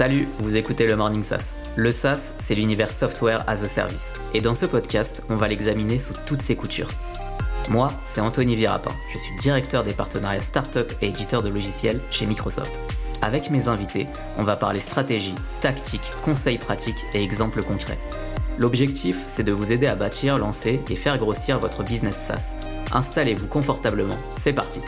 Salut, vous écoutez le Morning SaaS. Le SaaS, c'est l'univers Software as a Service. Et dans ce podcast, on va l'examiner sous toutes ses coutures. Moi, c'est Anthony Virapin. Je suis directeur des partenariats startup et éditeur de logiciels chez Microsoft. Avec mes invités, on va parler stratégie, tactique, conseils pratiques et exemples concrets. L'objectif, c'est de vous aider à bâtir, lancer et faire grossir votre business SaaS. Installez-vous confortablement, c'est parti.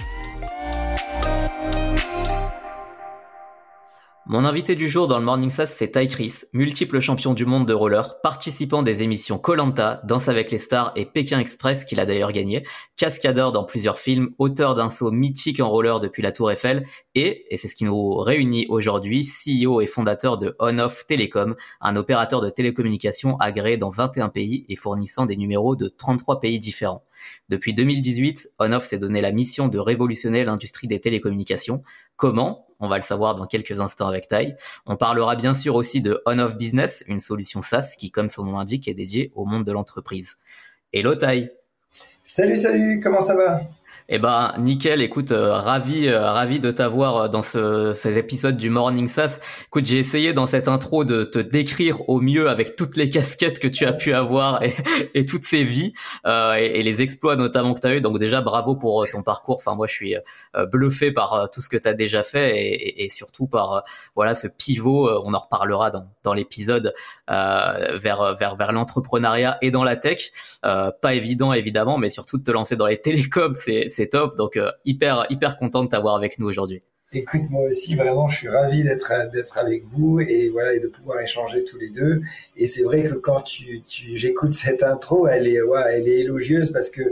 Mon invité du jour dans le Morning SaaS, c'est Ty Chris, multiple champion du monde de roller, participant des émissions Colanta, Danse avec les stars et Pékin Express qu'il a d'ailleurs gagné, cascadeur dans plusieurs films, auteur d'un saut mythique en roller depuis la Tour Eiffel et, et c'est ce qui nous réunit aujourd'hui, CEO et fondateur de On-Off Telecom, un opérateur de télécommunications agréé dans 21 pays et fournissant des numéros de 33 pays différents. Depuis 2018, On-Off s'est donné la mission de révolutionner l'industrie des télécommunications. Comment? On va le savoir dans quelques instants avec Tai. On parlera bien sûr aussi de On-Off Business, une solution SaaS qui, comme son nom l'indique, est dédiée au monde de l'entreprise. Hello Tai Salut, salut, comment ça va? Eh ben nickel, écoute, euh, ravi, euh, ravi de t'avoir euh, dans ce, ces épisodes du Morning SaaS. Écoute, j'ai essayé dans cette intro de te décrire au mieux avec toutes les casquettes que tu as pu avoir et, et toutes ces vies et, et, les exploits notamment que tu as eu. Donc déjà bravo pour ton parcours. Enfin moi je suis bluffé par tout ce que tu as déjà fait et, et, surtout par voilà ce pivot. On en reparlera dans, dans l'épisode vers vers vers l'entrepreneuriat et dans la tech. pas évident évidemment, mais surtout de te lancer dans les télécoms, c'est c'est top. Donc euh, hyper hyper content de t'avoir avec nous aujourd'hui. Écoute, moi aussi, vraiment, je suis ravi d'être d'être avec vous et voilà et de pouvoir échanger tous les deux. Et c'est vrai que quand tu, tu j'écoute cette intro, elle est ouais, elle est élogieuse parce que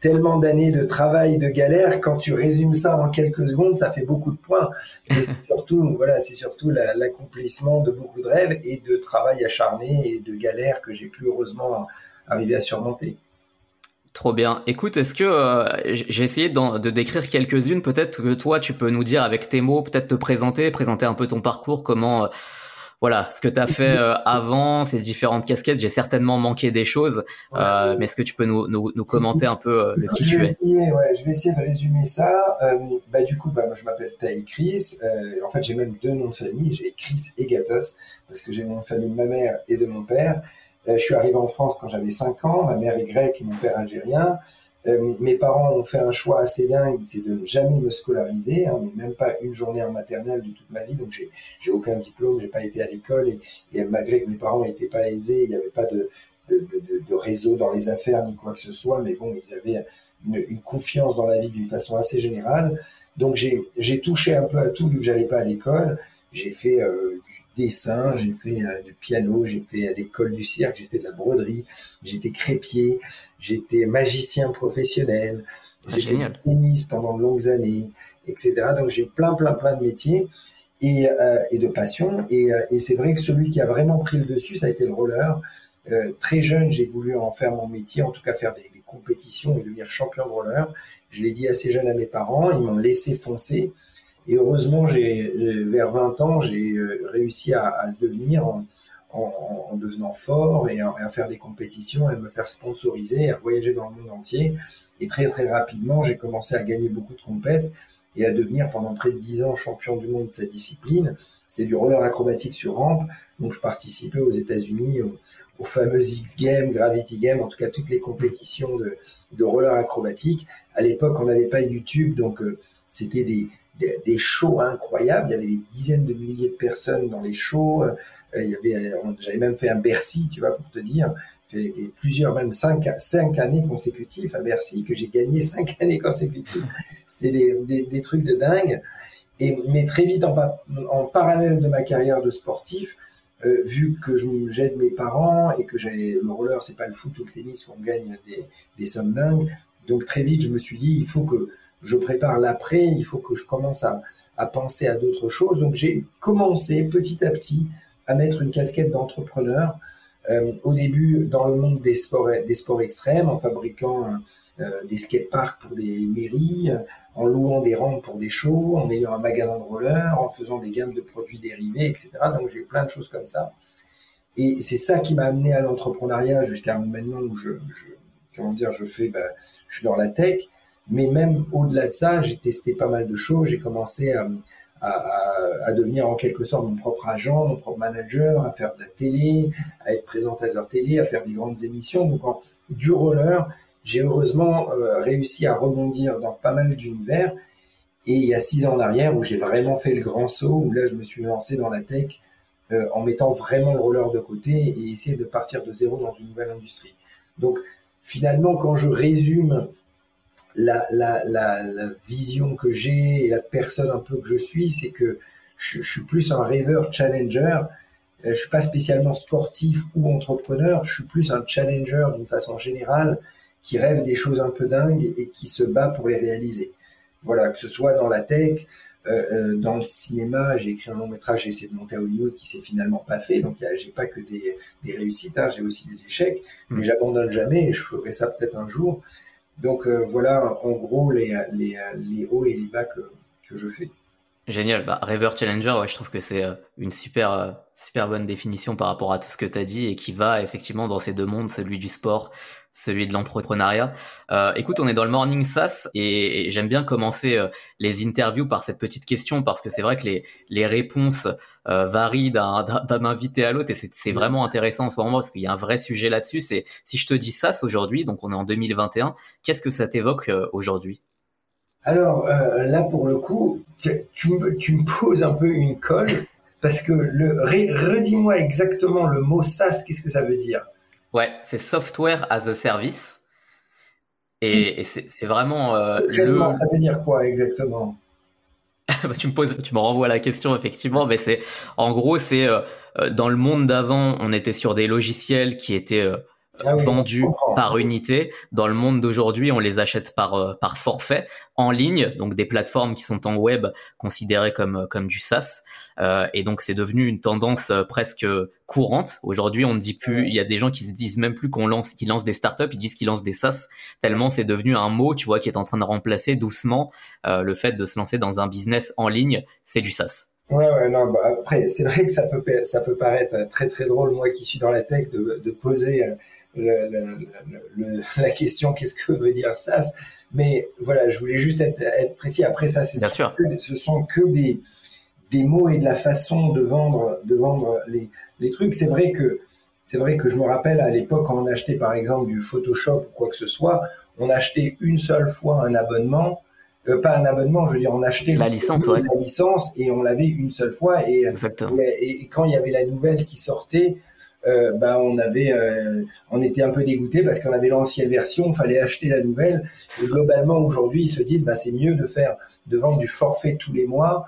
tellement d'années de travail, de galère, quand tu résumes ça en quelques secondes, ça fait beaucoup de points. Et c'est surtout, voilà, c'est surtout l'accomplissement de beaucoup de rêves et de travail acharné et de galère que j'ai pu heureusement arriver à surmonter. Trop bien. Écoute, est-ce que euh, j'ai essayé de, de décrire quelques-unes Peut-être que toi, tu peux nous dire avec tes mots, peut-être te présenter, présenter un peu ton parcours, comment, euh, voilà, ce que tu as fait euh, avant, ces différentes casquettes. J'ai certainement manqué des choses, mais est-ce que tu peux nous, nous, nous commenter un peu le qui tu es? ouais, Je vais essayer de résumer ça. bah, du coup, bah, moi, je m'appelle Taï Chris. en fait, j'ai même deux noms de famille. J'ai Chris et Gatos, parce que j'ai mon nom de famille de ma mère et de mon père. Euh, je suis arrivé en France quand j'avais 5 ans. Ma mère est grecque et mon père algérien. Euh, mes parents ont fait un choix assez dingue, c'est de ne jamais me scolariser, hein, mais même pas une journée en maternelle de toute ma vie. Donc j'ai, j'ai aucun diplôme, j'ai pas été à l'école et, et malgré que mes parents n'étaient pas aisés, il n'y avait pas de, de, de, de, réseau dans les affaires ni quoi que ce soit, mais bon, ils avaient une, une confiance dans la vie d'une façon assez générale. Donc j'ai, j'ai touché un peu à tout vu que j'allais pas à l'école. J'ai fait euh, du dessin, j'ai fait euh, du piano, j'ai fait à euh, l'école du cirque, j'ai fait de la broderie, j'étais crépier, j'étais magicien professionnel, ah, j'ai fait du tennis pendant de longues années, etc. Donc j'ai plein, plein, plein de métiers et, et de passions. Et, et c'est vrai que celui qui a vraiment pris le dessus, ça a été le roller. très jeune, j'ai voulu en faire mon métier, en tout cas faire des, des compétitions et devenir champion de roller. Je l'ai dit assez jeune à mes parents, ils m'ont laissé foncer. Et heureusement, j'ai, vers 20 ans, j'ai euh, réussi à, à, le devenir en, en, en devenant fort et à, à, faire des compétitions, et à me faire sponsoriser, à voyager dans le monde entier. Et très très rapidement, j'ai commencé à gagner beaucoup de compètes et à devenir pendant près de 10 ans champion du monde de cette discipline. C'était du roller acrobatique sur rampe. Donc je participais aux États-Unis aux, aux, fameuses X Games, Gravity Games, en tout cas toutes les compétitions de, de roller acrobatique. À l'époque, on n'avait pas YouTube, donc euh, c'était des, des, shows incroyables. Il y avait des dizaines de milliers de personnes dans les shows. Euh, il y avait, j'avais même fait un Bercy, tu vois, pour te dire. plusieurs, même cinq, cinq années consécutives à Bercy que j'ai gagné cinq années consécutives. C'était des, des, trucs de dingue. Et mais très vite en, en parallèle de ma carrière de sportif, euh, vu que j'aide mes parents et que j'ai le roller, c'est pas le foot ou le tennis où on gagne des, des sommes dingues. Donc très vite, je me suis dit, il faut que je prépare l'après, il faut que je commence à, penser à d'autres choses. Donc j'ai commencé petit à petit à mettre une casquette d'entrepreneur. Euh, au début, dans le monde des sports, extrêmes, en fabriquant euh, des skateparks pour des mairies, euh, en louant des rampes pour des shows, en ayant un magasin de roller, en faisant des gammes de produits dérivés, etc. Donc j'ai plein de choses comme ça. Et c'est ça qui m'a amené à l'entrepreneuriat jusqu'à maintenant où je, comment dire, je fais, ben, je suis dans la tech. Mais même au-delà de ça, j'ai testé pas mal de choses. J'ai commencé à, à, devenir en quelque sorte mon propre agent, mon propre manager, à faire de la télé, à être présentateur télé, à faire des grandes émissions. Donc en, du roller, j'ai heureusement euh, réussi à rebondir dans pas mal d'univers. Et il y a six ans en arrière où j'ai vraiment fait le grand saut, où là je me suis lancé dans la tech euh, en mettant vraiment le roller de côté et essayer de partir de zéro dans une nouvelle industrie. Donc finalement, quand je résume la, la, la, la vision que j'ai et la personne un peu que je suis, c'est que je, je, suis plus un rêveur challenger. Euh, je suis pas spécialement sportif ou entrepreneur. Je suis plus un challenger d'une façon générale qui rêve des choses un peu dingues et qui se bat pour les réaliser. Voilà, que ce soit dans la tech, euh, euh dans le cinéma, j'ai écrit un long métrage, j'ai essayé de monter à Hollywood qui s'est finalement pas fait. Donc j'ai pas que des, des réussites, hein, j'ai aussi des échecs, mais mm. j'abandonne jamais et je ferai ça peut-être un jour. Donc euh, voilà en gros les, les, les, hauts et les bas que, que je fais. Génial, bah, Rêveur Challenger, ouais, je trouve que c'est euh, une super super bonne définition par rapport à tout ce que tu dit et qui va effectivement dans ces deux mondes, celui du sport, celui de l'entrepreneuriat. Euh, écoute, on est dans le Morning SaaS et, j'aime bien commencer euh, les interviews par cette petite question parce que c'est vrai que les, les réponses euh, varient d'un invité à l'autre et c'est vraiment intéressant en ce moment parce qu'il y a un vrai sujet là-dessus. C'est si je te dis SaaS aujourd'hui, donc on est en 2021, qu'est-ce que ça t'évoque euh, aujourd'hui? Alors là, pour le coup, tu, tu, me, tu me poses un peu une colle parce que le redis-moi exactement le mot SaaS, qu'est-ce que ça veut dire? Ouais, c'est Software as a Service. Et, c'est vraiment euh, le. Ça veut dire quoi exactement? Bah, tu me poses, tu me renvoies la question effectivement, mais c'est en gros c'est euh, euh, dans le monde d'avant, on était sur des logiciels qui étaient euh, ah vendus par unité. Dans le monde d'aujourd'hui, on les achète par euh, par forfait en ligne, donc des plateformes qui sont en web considérées comme euh, comme du SaaS. Euh, et donc c'est devenu une tendance euh, presque courante. Aujourd'hui, on ne dit plus, il y a des gens qui se disent même plus qu'on lance, qui lancent des startups, ils disent qu'ils lancent des SaaS. Tellement c'est devenu un mot, tu vois, qui est en train de remplacer doucement le fait de se lancer dans un business en ligne. C'est du SaaS. Ouais, ouais, non, bah après, c'est vrai que ça peut, ça peut paraître très, très drôle, moi qui suis dans la tech, de, de poser le, la question qu'est-ce que veut dire SaaS? Mais voilà, je voulais juste être, être précis. Après ça, c'est ce sont que des, des mots et de la façon de vendre, de vendre les, les trucs. C'est vrai que c'est vrai que je me rappelle à l'époque quand on achetait par exemple du Photoshop ou quoi que ce soit, on achetait une seule fois un abonnement. Euh, pas un abonnement, je veux dire, on achetait la licence, ouais. la licence et on l'avait une seule fois. Et, et, et, quand il y avait la nouvelle qui sortait, euh, bah, on avait, euh, on était un peu dégoûté parce qu'on avait l'ancienne version, fallait acheter la nouvelle. Et globalement, aujourd'hui, ils se disent, bah, c'est mieux de faire, de vendre du forfait tous les mois.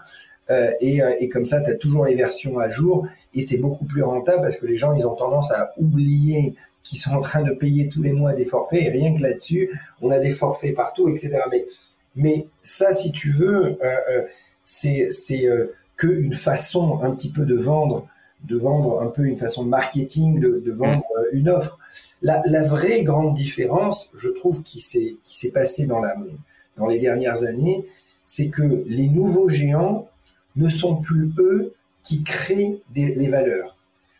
Euh, et, euh, et, comme ça, tu as toujours les versions à jour et c'est beaucoup plus rentable parce que les gens, ils ont tendance à oublier qu'ils sont en train de payer tous les mois des forfaits et rien que là-dessus, on a des forfaits partout, etc. Mais, mais ça, si tu veux, euh, c'est c'est qu'une façon un petit peu de vendre de vendre un peu une façon de marketing, de, vendre euh, une offre. La, la, vraie grande différence, je trouve, qui s'est qui s'est passée dans la dans les dernières années, c'est que les nouveaux géants ne sont plus eux qui créent des, les valeurs.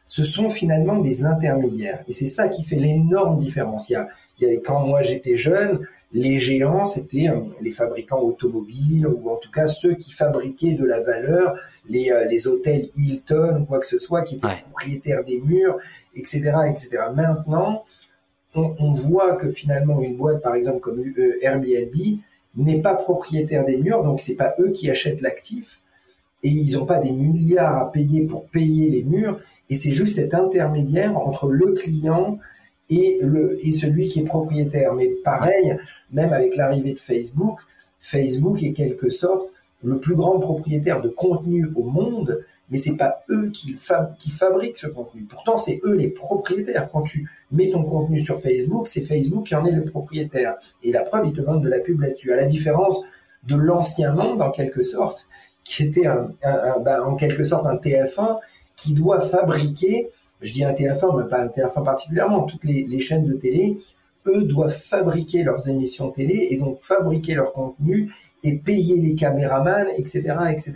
Ce sont finalement des intermédiaires. Et c'est ça qui fait l'énorme différence. Il y a, il y a, quand moi j'étais jeune, les géants, c'était euh, les fabricants automobiles ou en tout cas ceux qui fabriquaient de la valeur, les, euh, les hôtels Hilton ou quoi que ce soit, qui étaient propriétaires des murs, etc., etc. Maintenant, on, on, voit que finalement une boîte, par exemple comme euh, Airbnb, n'est pas propriétaire des murs, donc c'est pas eux qui achètent l'actif et ils n'ont pas des milliards à payer pour payer les murs, et c'est juste cet intermédiaire entre le client et, celui qui est propriétaire. Mais pareil, même avec l'arrivée de Facebook, Facebook est quelque sorte le plus grand propriétaire de contenu au monde, mais c'est pas eux qui, qui fabriquent ce contenu. Pourtant, c'est eux les propriétaires. Quand tu mets ton contenu sur Facebook, c'est Facebook qui en est le propriétaire. Et la preuve, ils te vendent de la pub là-dessus. À la différence de l'ancien monde, en quelque sorte, qui était un, un, ben, en quelque sorte un TF1 qui doit fabriquer je dis un TF1, mais pas un TF1 particulièrement, toutes les, chaînes de télé, eux doivent fabriquer leurs émissions télé et donc fabriquer leur contenu et payer les caméramans, etc., etc.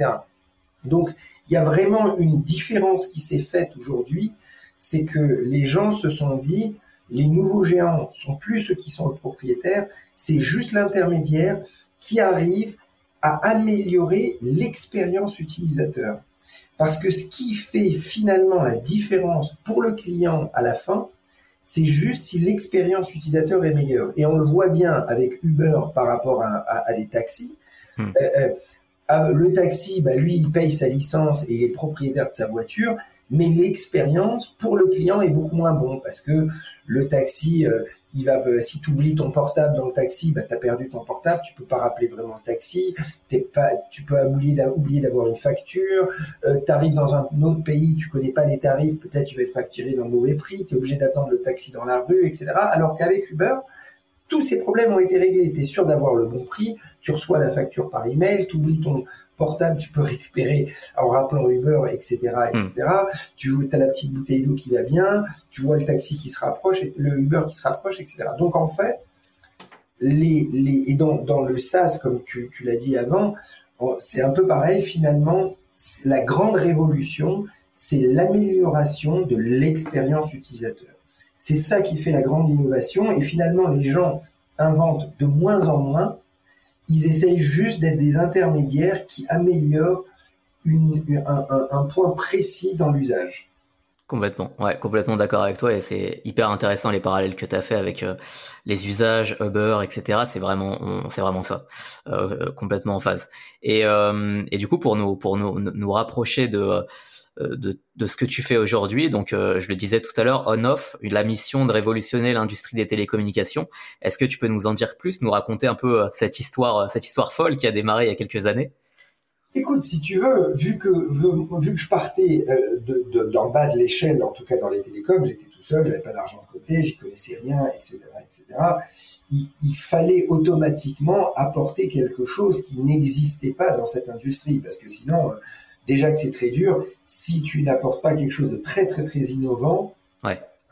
Donc, il y a vraiment une différence qui s'est faite aujourd'hui, c'est que les gens se sont dit, les nouveaux géants sont plus ceux qui sont le propriétaire, c'est juste l'intermédiaire qui arrive à améliorer l'expérience utilisateur. Parce que ce qui fait finalement la différence pour le client à la fin, c'est juste si l'expérience utilisateur est meilleure. Et on le voit bien avec Uber par rapport à, des taxis. Hmm. Euh, euh, euh, le taxi, bah, lui, il paye sa licence et il est propriétaire de sa voiture mais l'expérience pour le client est beaucoup moins bon parce que le taxi, euh, il va, euh, si tu oublies ton portable dans le taxi, bah, tu as perdu ton portable, tu peux pas rappeler vraiment le taxi, t'es pas, tu peux oublier d'avoir une facture, euh, tu arrives dans un autre pays, tu connais pas les tarifs, peut-être tu vas être facturé dans le mauvais prix, tu es obligé d'attendre le taxi dans la rue, etc. Alors qu'avec Uber, tous ces problèmes ont été réglés. Tu es sûr d'avoir le bon prix, tu reçois la facture par email, tu oublies ton, portable, tu peux récupérer en rappelant Uber, etc., etc. Hmm. Tu as la petite bouteille d'eau qui va bien, tu vois le taxi qui se rapproche, le Uber qui se rapproche, etc. Donc en fait, les, les et dans, dans le SaaS, comme tu, tu l'as dit avant, c'est un peu pareil. Finalement, la grande révolution, c'est l'amélioration de l'expérience utilisateur. C'est ça qui fait la grande innovation. Et finalement, les gens inventent de moins en moins ils essayent juste d'être des intermédiaires qui améliorent un, point précis dans l'usage. Complètement, ouais, complètement d'accord avec toi et c'est hyper intéressant les parallèles que tu as fait avec euh, les usages Uber, etc. C'est vraiment, c'est vraiment ça, euh, complètement en phase. Et, euh, et du coup, pour nous, pour nous rapprocher de euh, de, ce que tu fais aujourd'hui. Donc, euh, je le disais tout à l'heure, on-off, la mission de révolutionner l'industrie des télécommunications. Est-ce que tu peux nous en dire plus, nous raconter un peu euh, cette histoire, cette histoire folle qui a démarré il y a quelques années? Écoute, si tu veux, vu que vu, que je partais d'en bas de l'échelle, en tout cas dans les télécoms, j'étais tout seul, j'avais pas d'argent de côté, j'y connaissais rien, etc., etc. Il, il, fallait automatiquement apporter quelque chose qui n'existait pas dans cette industrie, parce que sinon, déjà que c'est très dur. Si tu n'apportes pas quelque chose de très très très innovant,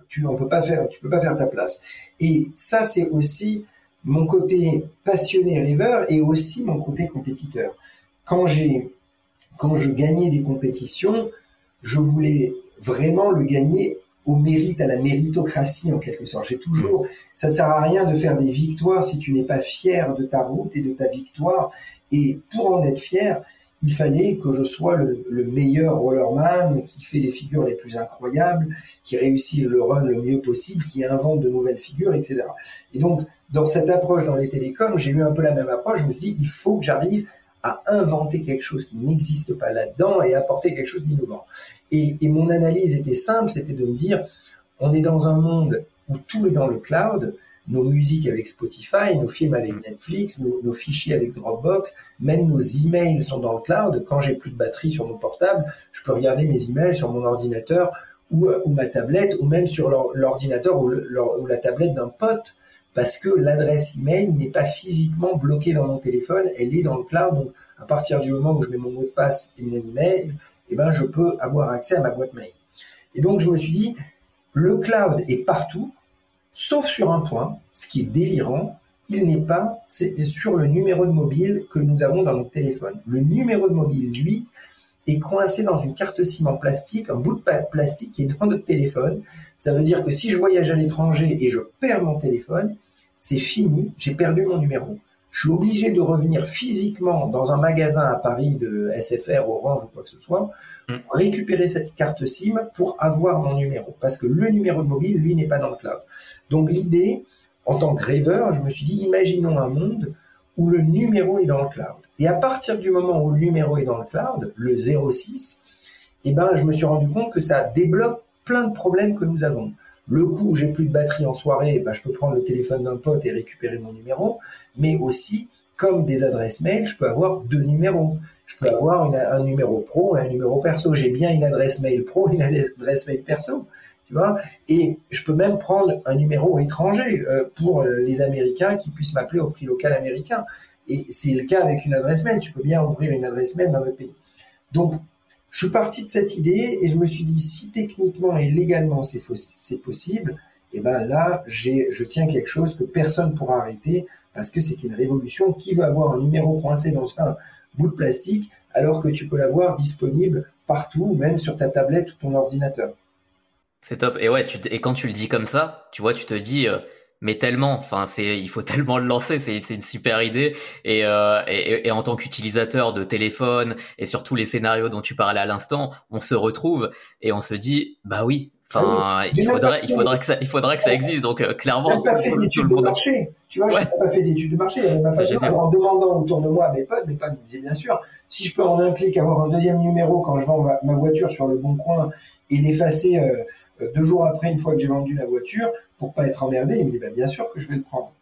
tu on peut pas faire, tu peux pas faire ta place. Et ça, c'est aussi mon côté passionné rêveur et aussi mon côté compétiteur. Quand j'ai, quand je gagnais des compétitions, je voulais vraiment le gagner au mérite, à la méritocratie en quelque sorte. J'ai toujours, ça ne sert à rien de faire des victoires si tu n'es pas fier de ta route et de ta victoire. Et pour en être fier, il fallait que je sois le, meilleur rollerman qui fait les figures les plus incroyables, qui réussit le run le mieux possible, qui invente de nouvelles figures, etc. Et donc, dans cette approche dans les télécoms, j'ai eu un peu la même approche. Je me suis dit, il faut que j'arrive à inventer quelque chose qui n'existe pas là-dedans et apporter quelque chose d'innovant. Et, et mon analyse était simple, c'était de me dire, on est dans un monde où tout est dans le cloud, nos musiques avec Spotify, nos films avec Netflix, nos, fichiers avec Dropbox, même nos emails sont dans le cloud. Quand j'ai plus de batterie sur mon portable, je peux regarder mes emails sur mon ordinateur ou, ou ma tablette, ou même sur l'ordinateur ou, ou, la tablette d'un pote, parce que l'adresse email n'est pas physiquement bloquée dans mon téléphone, elle est dans le cloud. Donc, à partir du moment où je mets mon mot de passe et mon email, eh ben, je peux avoir accès à ma boîte mail. Et donc, je me suis dit, le cloud est partout, sauf sur un point, ce qui est délirant, il n'est pas sur le numéro de mobile que nous avons dans notre téléphone. Le numéro de mobile, lui, est coincé dans une carte SIM en plastique, un bout de plastique qui est dans notre téléphone. Ça veut dire que si je voyage à l'étranger et je perds mon téléphone, c'est fini, j'ai perdu mon numéro je suis obligé de revenir physiquement dans un magasin à Paris de SFR, Orange ou quoi que ce soit, mm. pour récupérer cette carte SIM pour avoir mon numéro. Parce que le numéro de mobile, lui, n'est pas dans le cloud. Donc l'idée, en tant que rêveur, je me suis dit, imaginons un monde où le numéro est dans le cloud. Et à partir du moment où le numéro est dans le cloud, le 06, eh ben, je me suis rendu compte que ça débloque plein de problèmes que nous avons. Le coup j'ai plus de batterie en soirée, bah, je peux prendre le téléphone d'un pote et récupérer mon numéro. Mais aussi, comme des adresses mail, je peux avoir deux numéros. Je peux avoir un numéro pro et un numéro perso. J'ai bien une adresse mail pro et une adresse mail perso. Tu vois et je peux même prendre un numéro étranger euh, pour les Américains qui puissent m'appeler au prix local américain. Et c'est le cas avec une adresse mail. Tu peux bien ouvrir une adresse mail dans notre pays. Donc, je suis parti de cette idée et je me suis dit si techniquement et légalement c'est possible, et eh ben là je tiens quelque chose que personne pourra arrêter parce que c'est une révolution. Qui va avoir un numéro coincé dans un bout de plastique alors que tu peux l'avoir disponible partout, même sur ta tablette ou ton ordinateur? C'est top. Et ouais, et quand tu le dis comme ça, tu vois, tu te dis euh, mais tellement. Enfin, c'est, il faut tellement le lancer. C'est, c'est une super idée. Et, euh, et, et, en tant qu'utilisateur de téléphone et surtout les scénarios dont tu parlais à l'instant, on se retrouve et on se dit, bah oui. Enfin, il faudrait, il faudrait que ça, il faudrait que ça existe. Donc euh, clairement, pas fait d'études de marché. Tu vois, j'ai pas fait d'études de marché. en demandant autour de moi à mes potes, mes potes me disaient bien sûr, si je peux en un clic avoir un deuxième numéro quand je vends ma, voiture sur le bon coin et l'effacer euh, deux jours après une fois que j'ai vendu la voiture, pour pas être emmerdé, il me dit bah, bien sûr que je vais le prendre.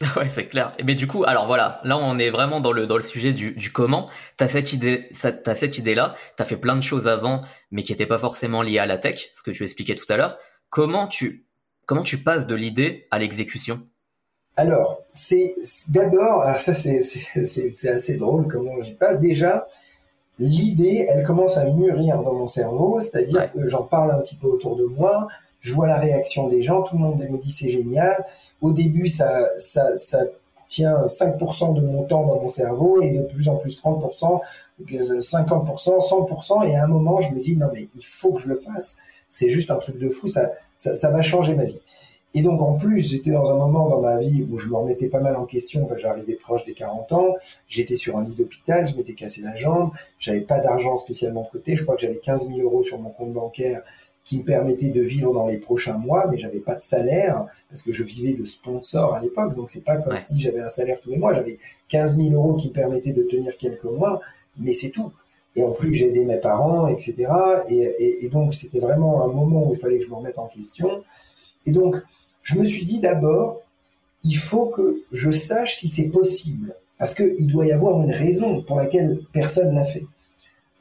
Ouais, c'est clair. Mais du coup, alors voilà, là on est vraiment dans le dans le sujet du, du comment. T'as cette idée, t'as cette idée là. T'as fait plein de choses avant, mais qui n'étaient pas forcément liées à la tech, ce que je expliquais tout à l'heure. Comment tu comment tu passes de l'idée à l'exécution? Alors, c'est d'abord, alors ça c'est c'est assez drôle comment j'y passe. Déjà, l'idée, elle commence à mûrir dans mon cerveau, c'est-à-dire que j'en parle un petit peu autour de moi je vois la réaction des gens, tout le monde me dit c'est génial. Au début, ça, ça, ça tient 5% de mon temps dans mon cerveau et de plus en plus 30%, 50%, 100%. Et à un moment, je me dis non mais il faut que je le fasse. C'est juste un truc de fou, ça, ça, va changer ma vie. Et donc en plus, j'étais dans un moment dans ma vie où je me remettais pas mal en question. J'arrivais proche des 40 ans, j'étais sur un lit d'hôpital, je m'étais cassé la jambe, j'avais pas d'argent spécialement de côté. Je crois que j'avais 15 000 euros sur mon compte bancaire qui me permettait de vivre dans les prochains mois, mais j'avais pas de salaire parce que je vivais de sponsors à l'époque, donc c'est pas comme si j'avais un salaire tous les mois. J'avais 15 000 euros qui me permettaient de tenir quelques mois, mais c'est tout. Et en plus, j'aidais mes parents, etc. Et, et, donc, c'était vraiment un moment où il fallait que je me remette en question. Et donc, je me suis dit d'abord, il faut que je sache si c'est possible, parce qu'il doit y avoir une raison pour laquelle personne l'a fait.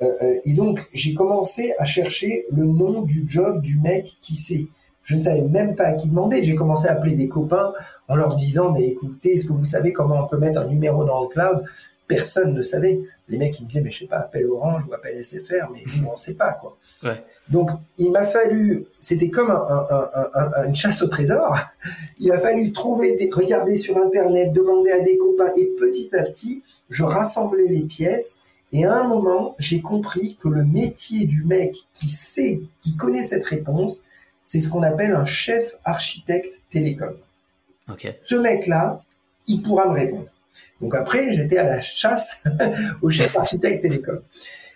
Euh, euh, et donc, j'ai commencé à chercher le nom du job du mec qui sait. Je ne savais même pas à qui demander. J'ai commencé à appeler des copains en leur disant, mais écoutez, est-ce que vous savez comment on peut mettre un numéro dans le cloud? Personne ne savait. Les mecs, ils me disaient, mais je sais pas, appelle Orange ou appelle SFR, mais on ne sait pas, quoi. Ouais. Donc, il m'a fallu, c'était comme un, un, un, une chasse au trésor. Il a fallu trouver, des, regarder sur Internet, demander à des copains, et petit à petit, je rassemblais les pièces et à un moment, j'ai compris que le métier du mec qui sait, qui connaît cette réponse, c'est ce qu'on appelle un chef architecte télécom. Ce mec-là, il pourra me répondre. Donc après, j'étais à la chasse au chef architecte télécom.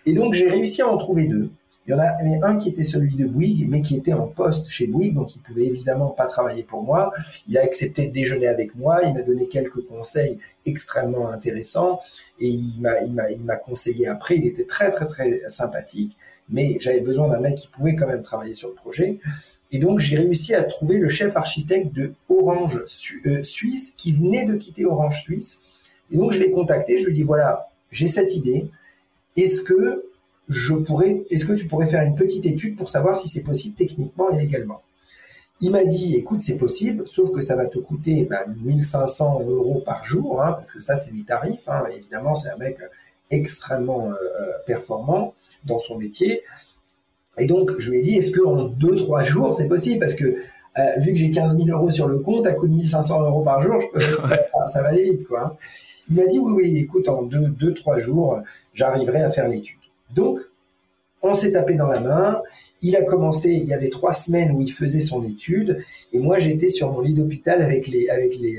Et donc, j'ai réussi à en trouver deux. Il y en avait un qui était celui de Bouygues, mais qui était en poste chez Bouygues, donc il pouvait évidemment pas travailler pour moi. Il a accepté de déjeuner avec moi, il m'a donné quelques conseils extrêmement intéressants, et il m'a, il m'a, il m'a conseillé après. Il était très très très sympathique, mais j'avais besoin d'un mec qui pouvait quand même travailler sur le projet. Et donc j'ai réussi à trouver le chef architecte de Orange euh, Suisse qui venait de quitter Orange Suisse. Et donc je l'ai contacté, je lui ai dit voilà, j'ai cette idée. Est-ce que je pourrais, est-ce que tu pourrais faire une petite étude pour savoir si c'est possible techniquement et légalement? Il m'a dit, écoute, c'est possible, sauf que ça va te coûter 1500 ben, euros par jour, hein, parce que ça, c'est mes tarifs. Hein. évidemment, c'est un mec extrêmement euh, euh, performant dans son métier. Et donc, je lui ai dit, est-ce qu'en 2-3 jours, c'est possible? Parce que euh, vu que j'ai 15 000 euros sur le compte, à coût de 1500 euros par jour, je peux, ça va aller vite. quoi. Hein. Il m'a dit, oui, oui, écoute, en 2-3 jours, j'arriverai à faire l'étude. Donc, on s'est tapé dans la main. Il a commencé, il y avait trois semaines où il faisait son étude, et moi j'étais sur mon lit d'hôpital avec les, avec les,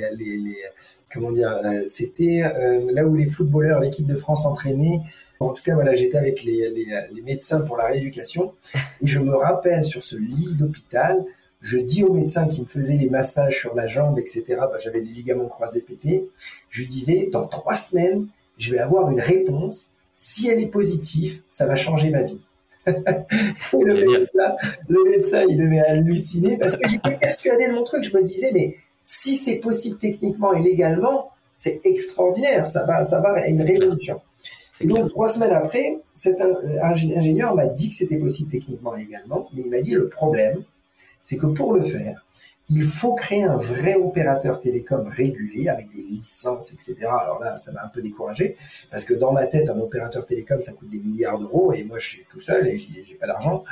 comment dire, euh, c'était euh, là où les footballeurs, l'équipe de France entraînait. En tout cas, voilà, j'étais avec les, les, médecins pour la rééducation. Et je me rappelle sur ce lit d'hôpital, je dis au médecin qui me faisait les massages sur la jambe, etc. Bah, j'avais les ligaments croisés pétés. Je disais, dans trois semaines, je vais avoir une réponse si elle est positive, ça va changer ma vie. le, médecin, il devait halluciner parce que j'étais persuadé de mon truc. Je me disais, mais si c'est possible techniquement et légalement, c'est extraordinaire. Ça va, ça va à une révolution. Et donc, trois semaines après, cet ingénieur m'a dit que c'était possible techniquement et légalement, mais il m'a dit le problème, c'est que pour le faire, il faut créer un vrai opérateur télécom régulé avec des licences, etc. Alors là, ça m'a un peu découragé parce que dans ma tête, un opérateur télécom, ça coûte des milliards d'euros et moi, je suis tout seul et j'ai pas d'argent.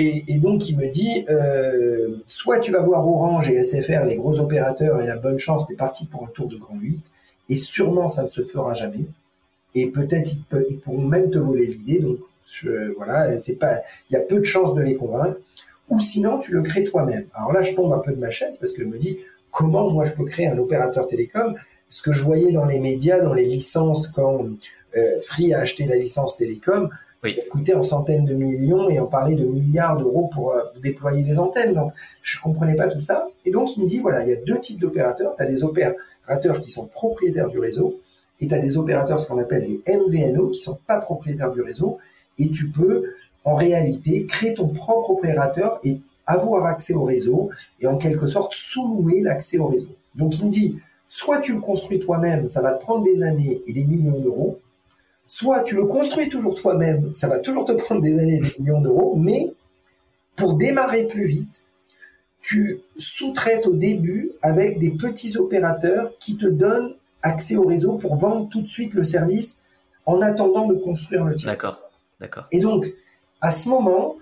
Et, donc, il me dit, euh, soit tu vas voir Orange et SFR, les gros opérateurs, et la bonne chance, t'es parti pour un tour de grand 8, et sûrement ça ne se fera jamais. Et peut-être ils, pourront même te voler l'idée. Donc, voilà, c'est pas, il y a peu de chances de les convaincre ou sinon tu le crées toi-même. Alors là, je tombe un peu de ma chaise parce que je me dis, comment moi je peux créer un opérateur télécom? Ce que je voyais dans les médias, dans les licences, quand euh, Free a acheté la licence télécom, ça coûtait en centaines de millions et on parlait de milliards d'euros pour euh, déployer les antennes. Donc, je comprenais pas tout ça. Et donc, il me dit, voilà, il y a deux types d'opérateurs. Tu as des opérateurs qui sont propriétaires du réseau et tu as des opérateurs, ce qu'on appelle les MVNO, qui sont pas propriétaires du réseau. Et tu peux, en réalité, créer ton propre opérateur et avoir accès au réseau et en quelque sorte sous-louer l'accès au réseau. Donc, il me dit, soit tu le construis toi-même, ça va te prendre des années et des millions d'euros, soit tu le construis toujours toi-même, ça va toujours te prendre des années et des millions d'euros, mais pour démarrer plus vite, tu sous-traites au début avec des petits opérateurs qui te donnent accès au réseau pour vendre tout de suite le service en attendant de construire le tien. D'accord, d'accord. Et donc, à ce moment,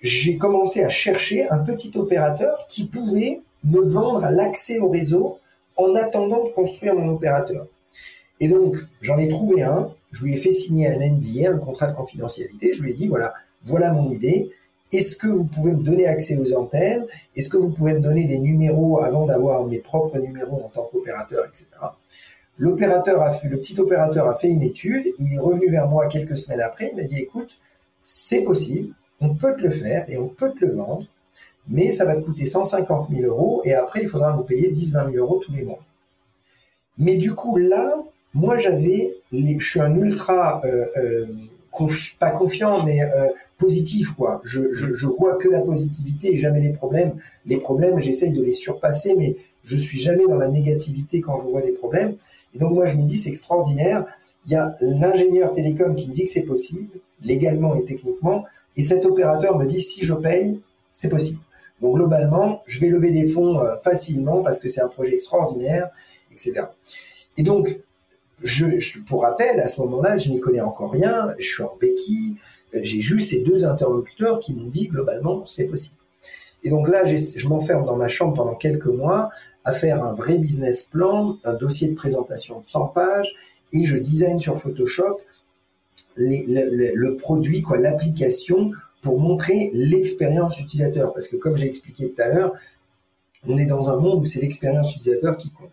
j'ai commencé à chercher un petit opérateur qui pouvait me vendre l'accès au réseau en attendant de construire mon opérateur. Et donc, j'en ai trouvé un, je lui ai fait signer un NDA, un contrat de confidentialité, je lui ai dit, voilà, voilà mon idée, est-ce que vous pouvez me donner accès aux antennes? Est-ce que vous pouvez me donner des numéros avant d'avoir mes propres numéros en tant qu'opérateur, etc. L'opérateur le petit opérateur a fait une étude, il est revenu vers moi quelques semaines après, il m'a dit, écoute, c'est possible, on peut te le faire et on peut te le vendre, mais ça va te coûter 150 000 euros et après il faudra nous payer 10-20 000 euros tous les mois. Mais du coup là, moi j'avais, je suis un ultra euh, euh, pas confiant mais euh, positif quoi. Je, vois que la positivité et jamais les problèmes. Les problèmes j'essaye de les surpasser mais je suis jamais dans la négativité quand je vois des problèmes. Et donc moi je me dis c'est extraordinaire. Il y a l'ingénieur télécom qui me dit que c'est possible légalement et techniquement et cet opérateur me dit si je paye c'est possible. Donc globalement, je vais lever des fonds euh, facilement parce que c'est un projet extraordinaire, etc. Et donc, je, pour rappel, à ce moment-là, je n'y connais encore rien, je suis en béquille, euh, j'ai juste ces deux interlocuteurs qui m'ont dit globalement, c'est possible. Et donc là, je m'enferme dans ma chambre pendant quelques mois à faire un vrai business plan, un dossier de présentation de 100 pages, et je design sur Photoshop le, le, produit, quoi, l'application pour montrer l'expérience utilisateur. Parce que comme j'ai expliqué tout à l'heure, on est dans un monde où c'est l'expérience utilisateur qui compte.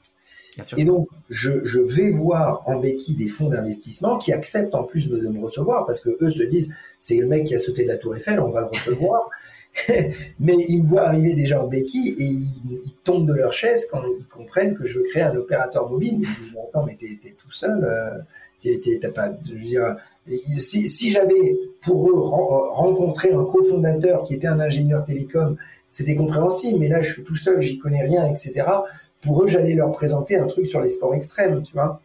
Et donc, je, je, vais voir en béquille des fonds d'investissement qui acceptent en plus de, me recevoir parce que eux se disent c'est le mec qui a sauté de la tour Eiffel, on va le recevoir. Mais ils me voient arriver déjà en béquille et ils, tombent de leur chaise quand ils comprennent que je veux créer un opérateur mobile. Ils disent bon, attends, mais t'es, tout seul, euh, si, j'avais pour eux rencontré un cofondateur qui était un ingénieur télécom, c'était compréhensible, mais là je suis tout seul, j'y connais rien, etc. Pour eux, j'allais leur présenter un truc sur les sports extrêmes, tu vois.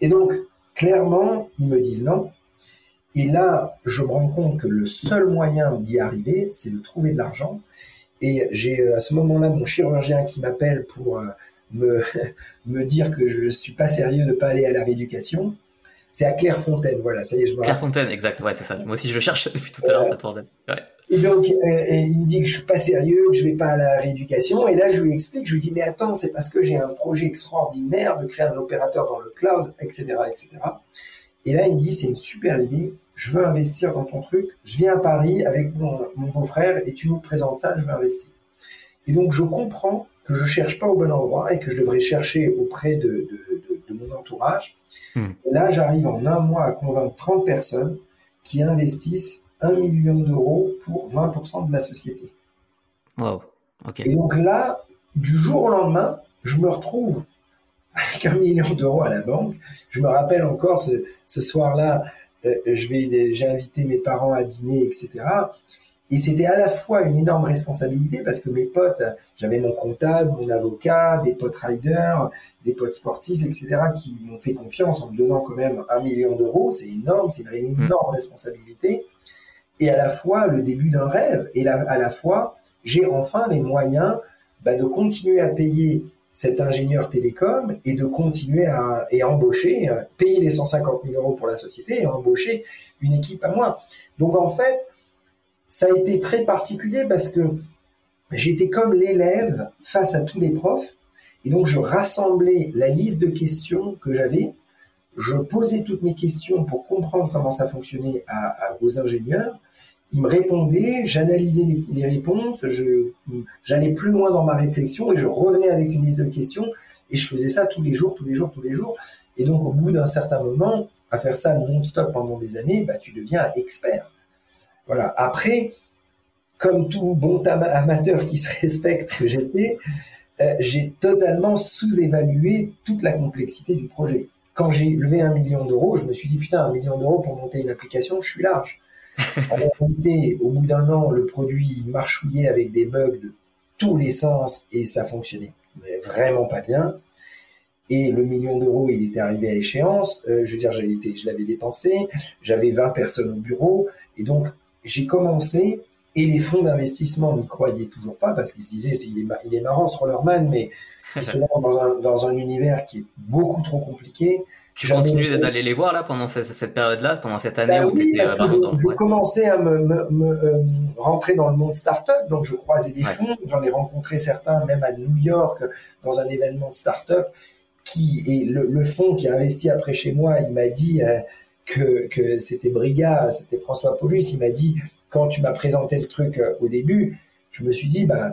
Et donc, clairement, ils me disent non. Et là, je me rends compte que le seul moyen d'y arriver, c'est de trouver de l'argent. Et j'ai à ce moment-là mon chirurgien qui m'appelle pour euh, me, me dire que je suis pas sérieux de pas aller à la rééducation. C'est à Clairefontaine, voilà, ça y est, je me Clairefontaine, exact, ouais, c'est ça. Moi aussi, je cherche depuis tout à l'heure, ça tourne. Ouais. Et donc, euh, il me dit que je suis pas sérieux, que je vais pas à la rééducation. Et là, je lui explique, je lui dis, mais attends, c'est parce que j'ai un projet extraordinaire de créer un opérateur dans le cloud, etc., etc. Et là, il me dit, c'est une super idée, je veux investir dans ton truc, je viens à Paris avec mon, mon beau-frère et tu nous présentes ça, je veux investir. Et donc, je comprends que je cherche pas au bon endroit et que je devrais chercher auprès de, de, Hmm. là, j'arrive en un mois à convaincre 30 personnes qui investissent 1 million d'euros pour 20% de la société. Wow. ok. Et donc là, du jour au lendemain, je me retrouve avec un million d'euros à la banque. Je me rappelle encore ce, ce soir-là, euh, j'ai invité mes parents à dîner, etc. Et c'était à la fois une énorme responsabilité parce que mes potes, j'avais mon comptable, mon avocat, des potes riders, des potes sportifs, etc., qui m'ont fait confiance en me donnant quand même un million d'euros. C'est énorme, c'est une mmh. énorme responsabilité. Et à la fois le début d'un rêve. Et à la fois, j'ai enfin les moyens bah, de continuer à payer cet ingénieur télécom et de continuer à et embaucher, euh, payer les 150 000 euros pour la société et embaucher une équipe à moi. Donc en fait, ça a été très particulier parce que j'étais comme l'élève face à tous les profs et donc je rassemblais la liste de questions que j'avais, je posais toutes mes questions pour comprendre comment ça fonctionnait aux ingénieurs il me répondait, j'analysais les, les, réponses, j'allais plus loin dans ma réflexion et je revenais avec une liste de questions et je faisais ça tous les jours, tous les jours, tous les jours. Et donc, au bout d'un certain moment, à faire ça non-stop pendant des années, bah, tu deviens expert. Voilà. Après, comme tout bon amateur qui se respecte que j'étais, euh, j'ai totalement sous-évalué toute la complexité du projet. Quand j'ai levé un million d'euros, je me suis dit, putain, un million d'euros pour monter une application, je suis large. En réalité, au bout d'un an, le produit marchouillait avec des bugs de tous les sens et ça fonctionnait vraiment pas bien. Et le million d'euros, il était arrivé à échéance. Euh, je veux dire, je l'avais dépensé. J'avais 20 personnes au bureau. Et donc, j'ai commencé. Et les fonds d'investissement n'y croyaient toujours pas parce qu'ils se disaient, il, est, il est marrant ce rollerman, mais dans un, dans un univers qui est beaucoup trop compliqué. Tu continues d'aller les voir là pendant cette, cette période-là, pendant cette année bah où tu étais euh, je, je commençais à me, me, me euh, rentrer dans le monde startup, donc je croisais des fonds. J'en ai rencontré certains, même à New York, dans un événement de startup. Qui et le, le fonds qui a investi après chez moi, il m'a dit euh, que, c'était Briga, c'était François Paulus. Il m'a dit quand tu m'as présenté le truc au début, je me suis dit bah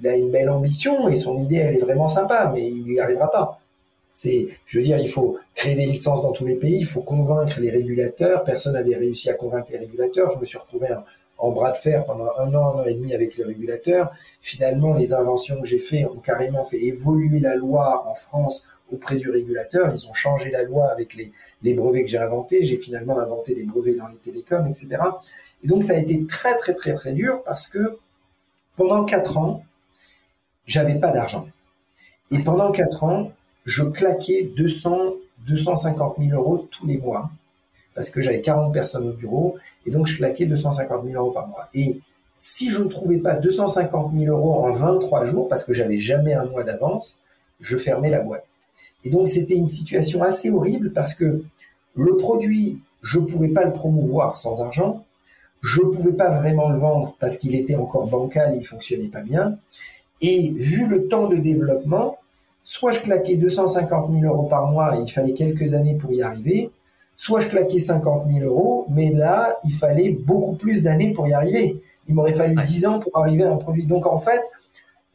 il a une belle ambition et son idée elle est vraiment sympa, mais il n'y arrivera pas. C'est, je veux dire, il faut créer des licences dans tous les pays, il faut convaincre les régulateurs. Personne n'avait réussi à convaincre les régulateurs. Je me suis retrouvé en, bras de fer pendant un an, un an et demi avec les régulateurs. Finalement, les inventions que j'ai faites ont carrément fait évoluer la loi en France auprès du régulateur. Ils ont changé la loi avec les, brevets que j'ai inventés. J'ai finalement inventé des brevets dans les télécoms, etc. Et donc, ça a été très, très, très, très dur parce que pendant quatre ans, j'avais pas d'argent. Et pendant quatre ans, je claquais 200, 250 000 euros tous les mois parce que j'avais 40 personnes au bureau et donc je claquais 250 000 euros par mois. Et si je ne trouvais pas 250 000 euros en 23 jours parce que j'avais jamais un mois d'avance, je fermais la boîte. Et donc c'était une situation assez horrible parce que le produit, je ne pouvais pas le promouvoir sans argent, je ne pouvais pas vraiment le vendre parce qu'il était encore bancal, il fonctionnait pas bien. Et vu le temps de développement, soit je claquais 250 000 euros par mois et il fallait quelques années pour y arriver, soit je claquais 50 000 euros, mais là, il fallait beaucoup plus d'années pour y arriver. Il m'aurait fallu 10 ans pour arriver à un produit. Donc en fait,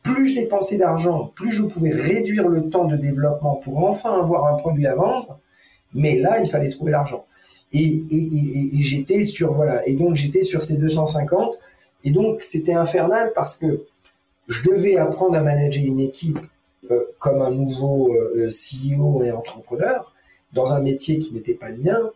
plus je dépensais d'argent, plus je pouvais réduire le temps de développement pour enfin avoir un produit à vendre, mais là, il fallait trouver l'argent. Et, j'étais sur, voilà, et donc j'étais sur ces 250, et donc c'était infernal parce que je devais apprendre à manager une équipe euh, comme un nouveau euh, CEO et entrepreneur dans un métier qui n'était pas le mien.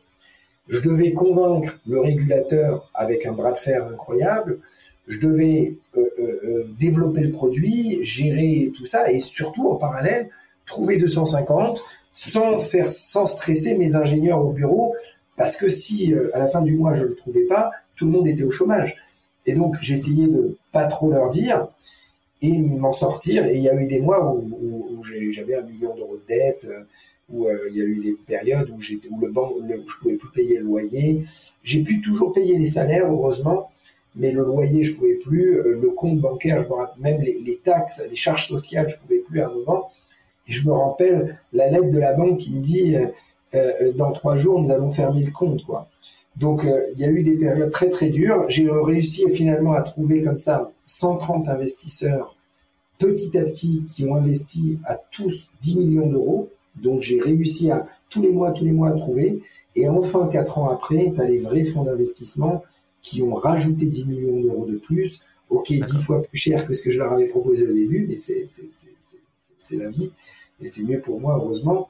Je devais convaincre le régulateur avec un bras de fer incroyable. Je devais euh, développer le produit, gérer tout ça et surtout en parallèle trouver 250 sans faire sans stresser mes ingénieurs au bureau parce que si à la fin du mois je le trouvais pas, tout le monde était au chômage. Et donc j'essayais de pas trop leur dire et m'en sortir. Et il y a eu des mois où, où, j'avais un million d'euros de dette, euh, où euh, il y a eu des périodes où, j'étais, où le banc, je pouvais plus payer le loyer. J'ai pu toujours payer les salaires, heureusement, mais le loyer, je pouvais plus. Euh, le compte bancaire, je me rappelle, même les, taxes, les charges sociales, je pouvais plus à un moment. Et je me rappelle la lettre de la banque qui me dit euh, dans trois jours, nous allons fermer le compte, quoi. Donc, il y a eu des périodes très très dures. J'ai réussi finalement à trouver comme ça 130 investisseurs petit à petit qui ont investi à tous 10 millions d'euros. Donc j'ai réussi à tous les mois, tous les mois à trouver. Et enfin, quatre ans après, tu as les vrais fonds d'investissement qui ont rajouté 10 millions d'euros de plus. Ok, 10 fois plus cher que ce que je leur avais proposé au début, mais c'est la vie. Et c'est mieux pour moi, heureusement.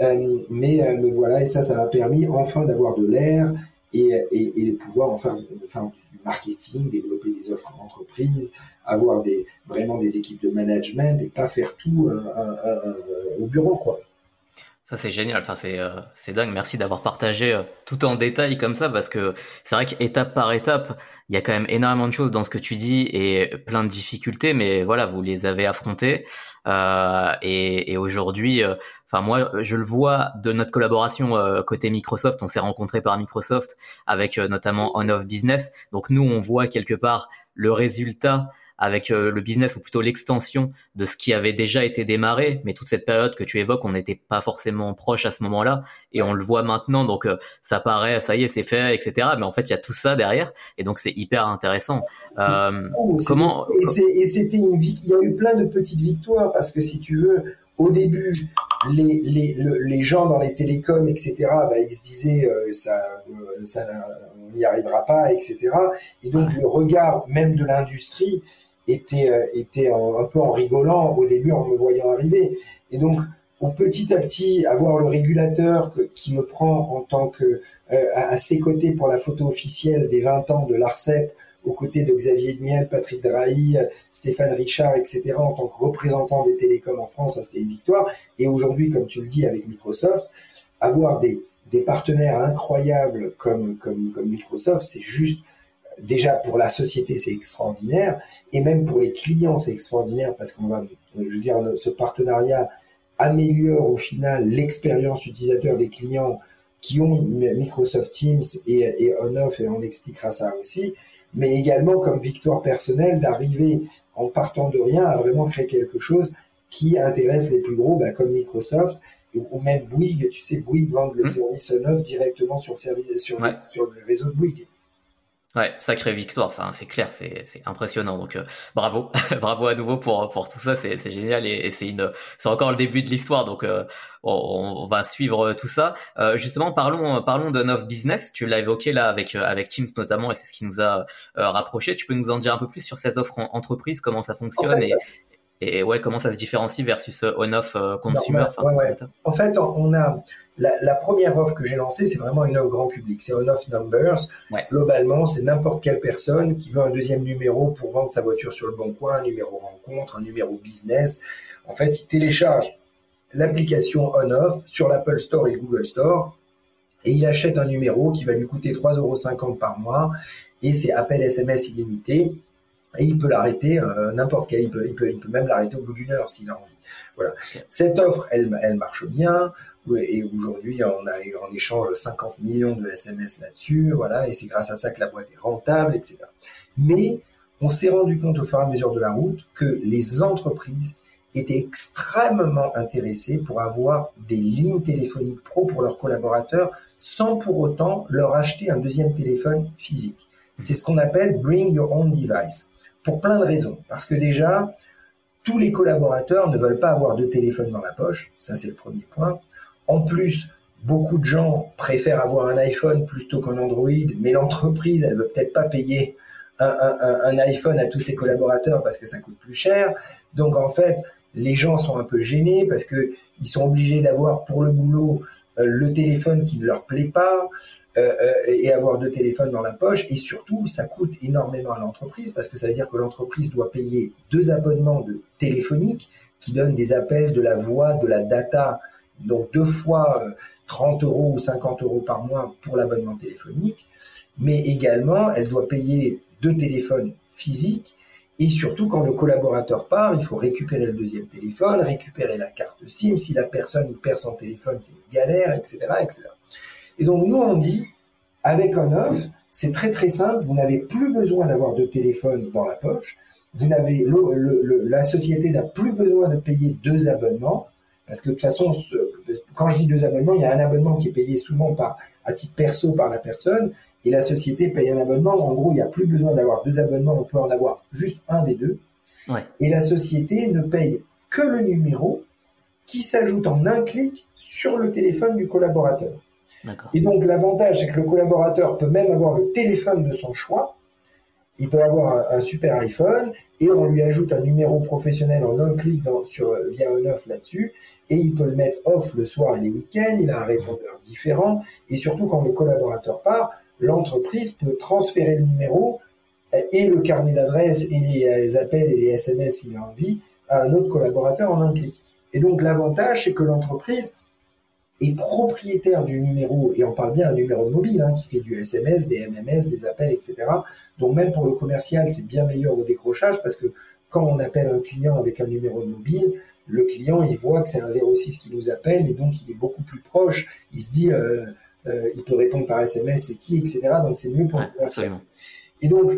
Euh, mais, euh, mais, voilà, et ça, ça m'a permis enfin d'avoir de l'air et, et, et, de pouvoir enfin, enfin marketing, développer des offres d'entreprise, avoir des, vraiment des équipes de management et pas faire tout euh, euh, euh, au bureau, quoi. Ça c'est génial, enfin c'est c'est dingue. Merci d'avoir partagé tout en détail comme ça parce que c'est vrai qu'étape par étape, il y a quand même énormément de choses dans ce que tu dis et plein de difficultés, mais voilà, vous les avez affrontées euh, et, et aujourd'hui, enfin moi je le vois de notre collaboration côté Microsoft, on s'est rencontré par Microsoft avec notamment On Off Business, donc nous on voit quelque part le résultat avec euh, le business ou plutôt l'extension de ce qui avait déjà été démarré. Mais toute cette période que tu évoques, on n'était pas forcément proche à ce moment-là et on le voit maintenant. Donc euh, ça paraît, ça y est, c'est fait, etc. Mais en fait, il y a tout ça derrière et donc c'est hyper intéressant. Euh, comment Et c'était une vie. Il y a eu plein de petites victoires parce que si tu veux, au début, les, les, les gens dans les télécoms, etc., bah, ils se disaient ça, ça, on n'y arrivera pas, etc. Et donc le regard même de l'industrie était, euh, était un, peu en rigolant au début en me voyant arriver. Et donc, au petit à petit, avoir le régulateur qui me prend en tant que euh, à, ses côtés pour la photo officielle des 20 ans de l'ARCEP, aux côtés de Xavier Niel, Patrick Drahi, Stéphane Richard, etc., en tant que représentant des télécoms en France, ça c'était une victoire. Et aujourd'hui, comme tu le dis avec Microsoft, avoir des, partenaires incroyables comme Microsoft, c'est juste déjà pour la société, c'est extraordinaire, et même pour les clients, c'est extraordinaire parce qu'on va, je veux dire, ce partenariat améliore au final l'expérience utilisateur des clients qui ont Microsoft Teams et, et on-off, et on expliquera ça aussi, mais également comme victoire personnelle d'arriver en partant de rien à vraiment créer quelque chose qui intéresse les plus gros, bah, comme Microsoft, ou même Bouygues, tu sais, Bouygues vend le mmh. service on-off directement sur, service, sur, sur le réseau de Bouygues. Ouais, sacrée victoire. Enfin, c'est clair, c'est impressionnant. Donc, euh, bravo, bravo à nouveau pour pour tout ça. C'est génial et, c'est une c'est encore le début de l'histoire. Donc, euh, on, va suivre tout ça. Euh, justement, parlons parlons de Nov Business. Tu l'as évoqué là avec avec Teams notamment et c'est ce qui nous a rapproché. Tu peux nous en dire un peu plus sur cette offre en entreprise, comment ça fonctionne et, et ouais, comment ça se différencie versus euh, on-off euh, consumer En fait, on a la, première offre que j'ai lancée, c'est vraiment une offre grand public. C'est on-off numbers. Globalement, c'est n'importe quelle personne qui veut un deuxième numéro pour vendre sa voiture sur le bon coin, un numéro rencontre, un numéro business. En fait, il télécharge l'application on-off sur l'Apple Store et le Google Store et il achète un numéro qui va lui coûter 3,50 euros par mois et c'est appel SMS illimité et il peut l'arrêter euh, n'importe quel, il peut, il peut, il peut même l'arrêter au bout d'une heure s'il a envie. Voilà. Cette offre, elle, elle marche bien. Et aujourd'hui, on a eu en échange 50 millions de SMS là-dessus, voilà, et c'est grâce à ça que la boîte est rentable, etc. Mais on s'est rendu compte au fur et à mesure de la route que les entreprises étaient extrêmement intéressées pour avoir des lignes téléphoniques pro pour leurs collaborateurs sans pour autant leur acheter un deuxième téléphone physique. C'est ce qu'on appelle bring your own device pour plein de raisons. Parce que déjà, tous les collaborateurs ne veulent pas avoir de téléphone dans la poche, ça c'est le premier point. En plus, beaucoup de gens préfèrent avoir un iPhone plutôt qu'un Android, mais l'entreprise, elle veut peut-être pas payer un, iPhone à tous ses collaborateurs parce que ça coûte plus cher. Donc en fait, les gens sont un peu gênés parce que ils sont obligés d'avoir pour le boulot le téléphone qui ne leur plaît pas. Euh, euh, et avoir deux téléphones dans la poche. Et surtout, ça coûte énormément à l'entreprise parce que ça veut dire que l'entreprise doit payer deux abonnements de téléphonique qui donnent des appels, de la voix, de la data, donc deux fois 30 euh, euros ou 50 euros par mois pour l'abonnement téléphonique. Mais également, elle doit payer deux téléphones physiques et surtout, quand le collaborateur part, il faut récupérer le deuxième téléphone, récupérer la carte SIM. Si la personne perd son téléphone, c'est une galère, etc., etc. Et donc, nous, on dit, avec un off, c'est très très simple, vous n'avez plus besoin d'avoir de téléphone dans la poche, vous n'avez, la société n'a plus besoin de payer deux abonnements, parce que de toute façon, quand je dis deux abonnements, il y a un abonnement qui est payé souvent par, à titre perso par la personne, et la société paye un abonnement. En gros, il n'y a plus besoin d'avoir deux abonnements, on peut en avoir juste un des deux. Et la société ne paye que le numéro qui s'ajoute en un clic sur le téléphone du collaborateur. Et donc l'avantage, c'est que le collaborateur peut même avoir le téléphone de son choix. Il peut avoir un, super iPhone et on lui ajoute un numéro professionnel en un clic dans, sur, via un off là-dessus et il peut le mettre off le soir et les week-ends. Il a un répondeur différent et surtout quand le collaborateur part, l'entreprise peut transférer le numéro et le carnet d'adresse et les, appels et les SMS s'il a envie à un autre collaborateur en un clic. Et donc l'avantage, c'est que l'entreprise est propriétaire du numéro, et on parle bien d'un numéro mobile hein, qui fait du SMS, des MMS, des appels, etc. Donc même pour le commercial, c'est bien meilleur au décrochage parce que quand on appelle un client avec un numéro mobile, le client il voit que c'est un 06 qui nous appelle et donc il est beaucoup plus proche. Il se dit, euh, euh, il peut répondre par SMS, c'est qui, etc. Donc c'est mieux pour commercial. Et donc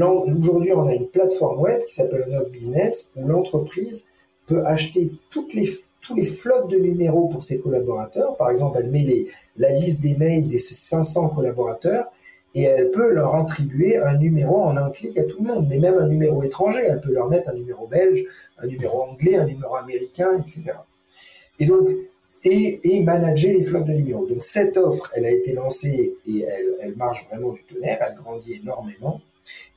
aujourd'hui, on a une plateforme web qui s'appelle On Business où l'entreprise peut acheter toutes les, tous les flottes de numéros pour ses collaborateurs. Par exemple, elle met les, la liste des mails des 500 collaborateurs et elle peut leur attribuer un numéro en un clic à tout le monde, mais même un numéro étranger. Elle peut leur mettre un numéro belge, un numéro anglais, un numéro américain, etc. Et donc, et, et manager les flottes de numéros. Donc cette offre, elle a été lancée et elle, elle marche vraiment du tonnerre, elle grandit énormément.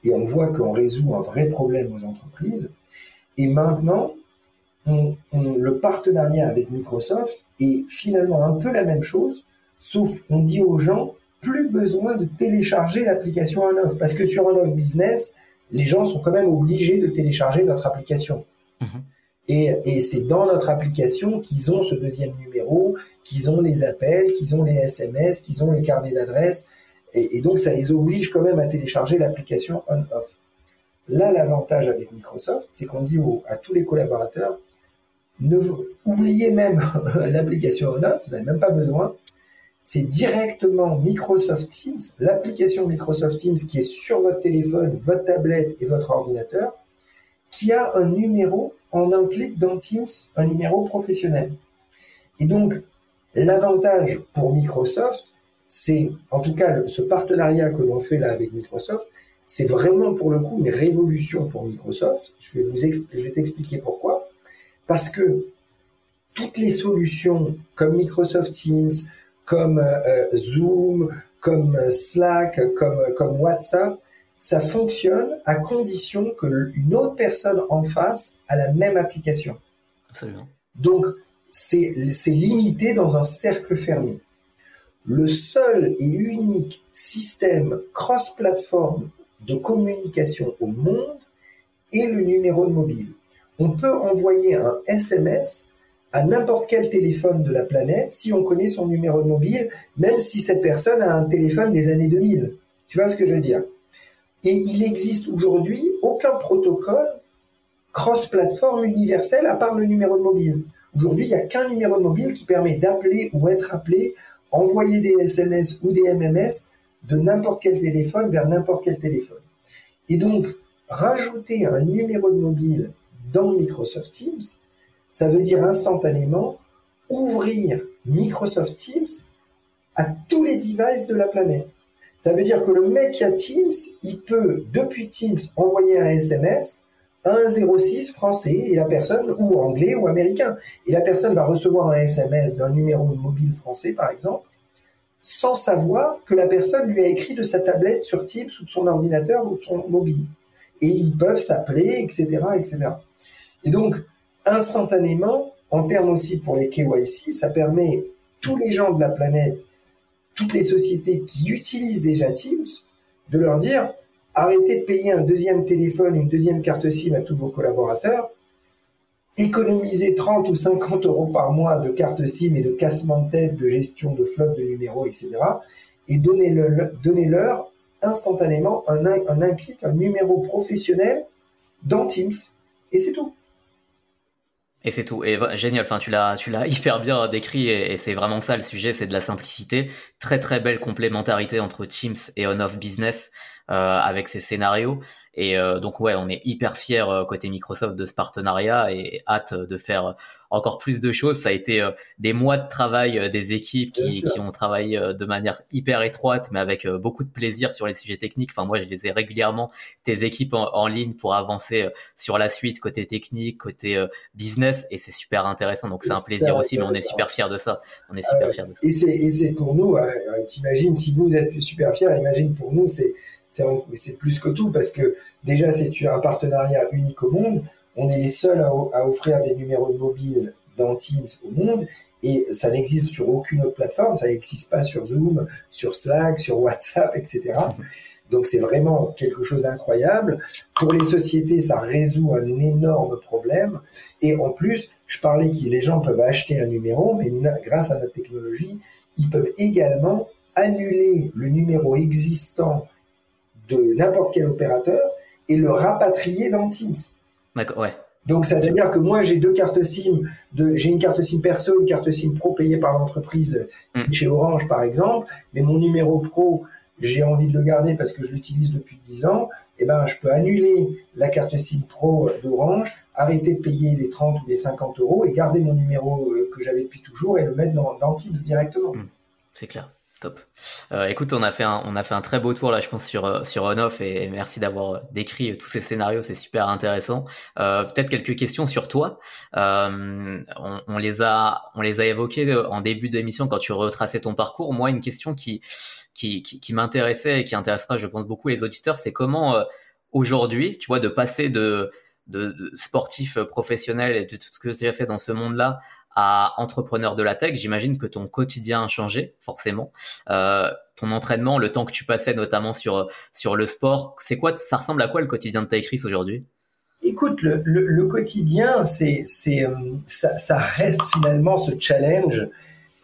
Et on voit qu'on résout un vrai problème aux entreprises. Et maintenant, on, le partenariat avec Microsoft est finalement un peu la même chose, sauf on dit aux gens, plus besoin de télécharger l'application OnOff. Parce que sur OnOff Business, les gens sont quand même obligés de télécharger notre application. Mhm. Et, et c'est dans notre application qu'ils ont ce deuxième numéro, qu'ils ont les appels, qu'ils ont les SMS, qu'ils ont les carnets d'adresses. Et, donc, ça les oblige quand même à télécharger l'application on-off. Là, l'avantage avec Microsoft, c'est qu'on dit à tous les collaborateurs, ne oubliez même l'application on-off, vous n'avez même pas besoin. C'est directement Microsoft Teams, l'application Microsoft Teams qui est sur votre téléphone, votre tablette et votre ordinateur, qui a un numéro en un clic dans Teams, un numéro professionnel. Et donc, l'avantage pour Microsoft, c'est, en tout cas, ce partenariat que l'on fait là avec Microsoft, c'est vraiment pour le coup une révolution pour Microsoft. Je vais vous je vais t'expliquer pourquoi. Parce que toutes les solutions comme Microsoft Teams, comme euh, Zoom, comme Slack, comme, comme WhatsApp, ça fonctionne à condition que une autre personne en face a la même application. Absolument. Donc, c'est limité dans un cercle fermé le seul et unique système cross-platform de communication au monde est le numéro de mobile. On peut envoyer un SMS à n'importe quel téléphone de la planète si on connaît son numéro de mobile, même si cette personne a un téléphone des années 2000. Tu vois ce que je veux dire? Et il existe aujourd'hui aucun protocole cross-platform universel à part le numéro de mobile. Aujourd'hui, il n'y a qu'un numéro de mobile qui permet d'appeler ou être appelé envoyer des SMS ou des MMS de n'importe quel téléphone vers n'importe quel téléphone. Et donc, rajouter un numéro de mobile dans Microsoft Teams, ça veut dire instantanément ouvrir Microsoft Teams à tous les devices de la planète. Ça veut dire que le mec qui a Teams, il peut, depuis Teams, envoyer un SMS 106 français et la personne, ou anglais ou américain. Et la personne va recevoir un SMS d'un numéro mobile français, par exemple, sans savoir que la personne lui a écrit de sa tablette sur Teams ou de son ordinateur ou de son mobile. Et ils peuvent s'appeler, etc., etc. Et donc, instantanément, en termes aussi pour les KYC, ça permet tous les gens de la planète, toutes les sociétés qui utilisent déjà Teams, de leur dire, arrêtez de payer un deuxième téléphone, une deuxième carte SIM à tous vos collaborateurs, économisez 30 ou 50 euros par mois de carte SIM et de cassement de tête, de gestion de flotte de numéros, etc. Et donnez-leur instantanément un, un, un clic, un numéro professionnel dans Teams. Et c'est tout. Et c'est tout. Et génial. Enfin, tu l'as, tu l'as hyper bien décrit. Et, c'est vraiment ça le sujet, c'est de la simplicité. Très très belle complémentarité entre Teams et On-Off Business avec ces scénarios. Et euh, donc ouais, on est hyper fiers euh, côté Microsoft de ce partenariat et hâte de faire encore plus de choses. Ça a été euh, des mois de travail des équipes qui, qui, ont travaillé de manière hyper étroite, mais avec beaucoup de plaisir sur les sujets techniques. Enfin moi, je les ai régulièrement tes équipes en, ligne pour avancer sur la suite côté technique, côté business, et c'est super intéressant. Donc c'est un plaisir aussi, mais on est super fiers de ça. On est super fiers de ça. Et c'est pour nous, t'imagines si vous êtes super fiers, imagine pour nous c'est c'est plus que tout parce que déjà c'est un partenariat unique au monde. On est les seuls à, offrir des numéros de mobile dans Teams au monde et ça n'existe sur aucune autre plateforme. Ça n'existe pas sur Zoom, sur Slack, sur WhatsApp, etc. Donc c'est vraiment quelque chose d'incroyable. Pour les sociétés, ça résout un énorme problème. Et en plus, je parlais que les gens peuvent acheter un numéro, mais grâce à notre technologie, ils peuvent également annuler le numéro existant de n'importe quel opérateur et le rapatrier dans Teams. D'accord, ouais. Donc, ça veut dire que moi, j'ai deux cartes SIM, de, j'ai une carte SIM perso, une carte SIM pro payée par l'entreprise mm. chez Orange, par exemple, mais mon numéro pro, j'ai envie de le garder parce que je l'utilise depuis 10 ans, eh ben, je peux annuler la carte SIM Pro d'Orange, arrêter de payer les 30 ou les 50 euros et garder mon numéro euh, que j'avais depuis toujours et le mettre dans, dans Teams directement. Hmm. c'est clair. Top. Euh, écoute, on a fait un, on a fait un très beau tour là, je pense sur euh, sur on-off et merci d'avoir décrit tous ces scénarios, c'est super intéressant. Euh, Peut-être quelques questions sur toi. Euh, on, on, les a, on les a évoquées en début d'émission quand tu retraçais ton parcours. Moi, une question qui qui, qui, qui m'intéressait et qui intéressera, je pense, beaucoup les auditeurs, c'est comment aujourd'hui, tu vois, de passer de de, de sportif professionnel et de tout ce que tu as fait dans ce monde-là à entrepreneur de la tech, j'imagine que ton quotidien a changé, forcément. Euh, ton entraînement, le temps que tu passais notamment sur, sur le sport, c'est quoi, ça ressemble à quoi le quotidien de Chris aujourd'hui? Écoute, le, le, quotidien, c'est, c'est, euh, ça, ça, reste finalement ce challenge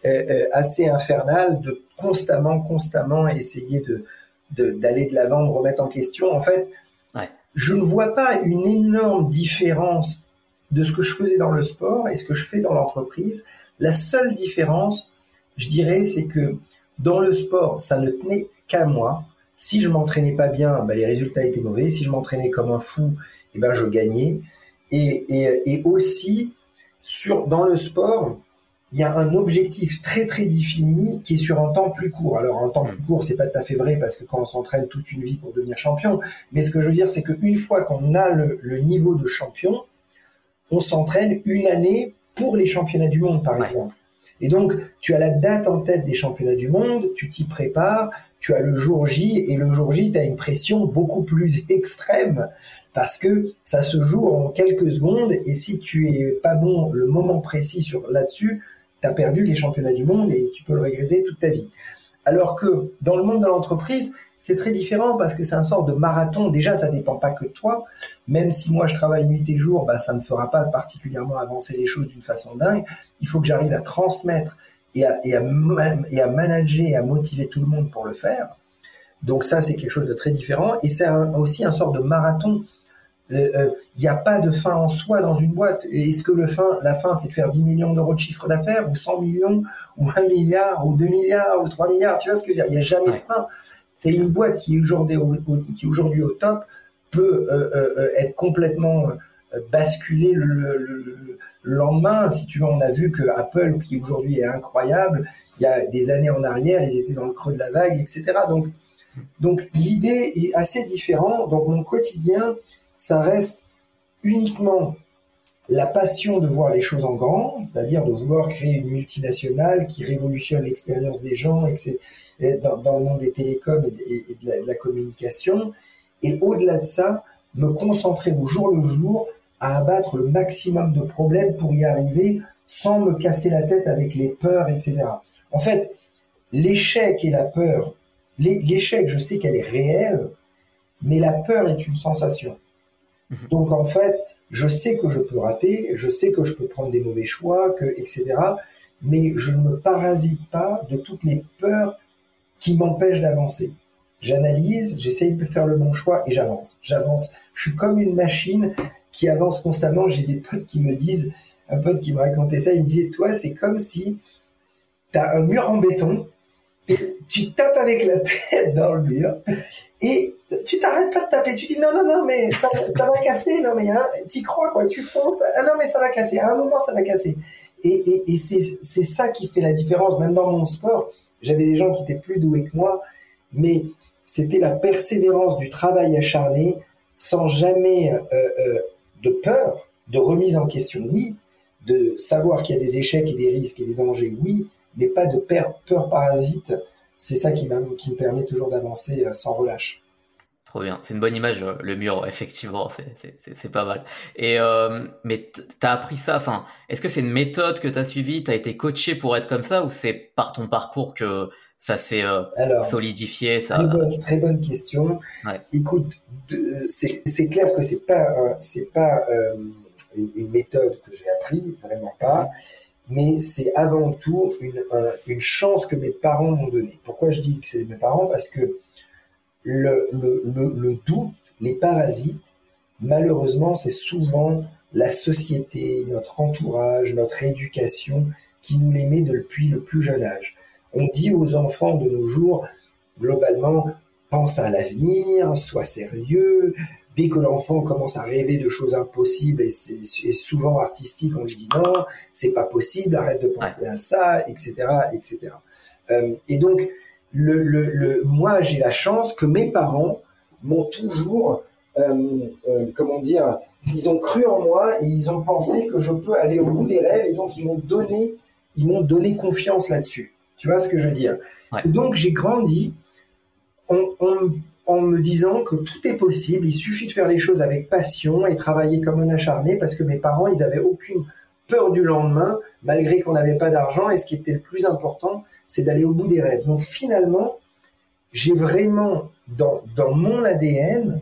euh, assez infernal de constamment, constamment essayer de, de, d'aller de l'avant, de remettre en question. En fait, ouais. je ne vois pas une énorme différence de ce que je faisais dans le sport et ce que je fais dans l'entreprise. La seule différence, je dirais, c'est que dans le sport, ça ne tenait qu'à moi. Si je m'entraînais pas bien, ben les résultats étaient mauvais. Si je m'entraînais comme un fou, eh ben je gagnais. Et, aussi, sur, dans le sport, il y a un objectif très très défini qui est sur un temps plus court. Alors un temps plus court, c'est pas tout à fait parce que quand on s'entraîne toute une vie pour devenir champion, mais ce que je veux dire, c'est qu'une fois qu'on a le, niveau de champion, on s'entraîne une année pour les championnats du monde, par exemple. Et donc, tu as la date en tête des championnats du monde, tu t'y prépares, tu as le jour J, et le jour J, tu as une pression beaucoup plus extrême, parce que ça se joue en quelques secondes, et si tu es pas bon le moment précis sur là-dessus, tu as perdu les championnats du monde et tu peux le regretter toute ta vie. Alors que dans le monde de l'entreprise, c'est très différent parce que c'est un sort de marathon. Déjà, ça dépend pas que de toi. Même si moi je travaille nuit et jour, bah, ça ne fera pas particulièrement avancer les choses d'une façon dingue. Il faut que j'arrive à transmettre et à, et, à, et à manager et à motiver tout le monde pour le faire. Donc ça, c'est quelque chose de très différent. Et c'est aussi un sort de marathon. Il euh, n'y a pas de fin en soi dans une boîte. Est-ce que le fin, la fin, c'est de faire 10 millions d'euros de chiffre d'affaires, ou 100 millions, ou 1 milliard, ou 2 milliards, ou 3 milliards? Tu vois ce que je veux dire? Il n'y a jamais de fin. C'est une boîte qui aujourd'hui aujourd'hui au top peut euh, euh, euh, être complètement basculée le, lendemain. Si tu veux, on a vu que Apple, qui aujourd'hui est incroyable, il y a des années en arrière, ils étaient dans le creux de la vague, etc. Donc, donc l'idée est assez différente. Donc mon quotidien, ça reste uniquement la passion de voir les choses en grand, c'est-à-dire de vouloir créer une multinationale qui révolutionne l'expérience des gens dans, dans, le monde des télécoms et, de, la, communication, et au-delà de ça, me concentrer au jour le jour à abattre le maximum de problèmes pour y arriver sans me casser la tête avec les peurs, etc. En fait, l'échec et la peur, l'échec, je sais qu'elle est réelle, mais la peur est une sensation. Mhm. Donc en fait, je sais que je peux rater, je sais que je peux prendre des mauvais choix, que, etc. Mais je ne me parasite pas de toutes les peurs qui m'empêchent d'avancer. J'analyse, j'essaye de faire le bon choix et j'avance. J'avance. Je suis comme une machine qui avance constamment. J'ai des potes qui me disent, un pote qui me racontait ça, il me disait, toi, c'est comme si tu as un mur en béton et tu tapes avec la tête dans le mur et tu t'arrêtes pas de taper. Tu dis non, non, non, mais ça, va casser. Non, mais tu crois, quoi. Tu fontes. Ah non, mais ça va casser. À un moment, ça va casser. Et, et c'est ça qui fait la différence. Même dans mon sport, j'avais des gens qui étaient plus doués que moi, mais c'était la persévérance du travail acharné sans jamais euh, euh, de peur, de remise en question, oui, de savoir qu'il y a des échecs et des risques et des dangers, oui, mais pas de peur, parasite c'est ça qui, qui me permet toujours d'avancer euh, sans relâche. Trop bien, c'est une bonne image euh, le mur effectivement, c'est pas mal. Et euh, mais t'as appris ça, enfin, est-ce que c'est une méthode que t'as suivie, t'as été coaché pour être comme ça ou c'est par ton parcours que ça s'est solidifié ça... Très bonne, très bonne question. Écoute, c'est clair que c'est pas c'est pas une, méthode que j'ai appris, vraiment pas mais c'est avant tout une, une, chance que mes parents m'ont donnée. Pourquoi je dis que c'est mes parents? Parce que le, le, le, doute, les parasites, malheureusement, c'est souvent la société, notre entourage, notre éducation qui nous les met depuis le plus jeune âge. On dit aux enfants de nos jours, globalement, pense à l'avenir, sois sérieux. Dès que l'enfant commence à rêver de choses impossibles et c'est souvent artistique, on lui dit non, c'est pas possible, arrête de penser à ça, etc., etc. Euh, et donc, le, le, moi, j'ai la chance que mes parents m'ont toujours, euh, euh, comment dire, ils ont cru en moi et ils ont pensé que je peux aller au bout des rêves et donc ils m'ont donné, ils m'ont donné confiance là-dessus. Tu vois ce que je veux dire? Donc j'ai grandi en, me disant que tout est possible, il suffit de faire les choses avec passion et travailler comme un acharné parce que mes parents, ils avaient aucune peur du lendemain, malgré qu'on n'avait pas d'argent. Et ce qui était le plus important, c'est d'aller au bout des rêves. Donc finalement, j'ai vraiment dans, dans mon ADN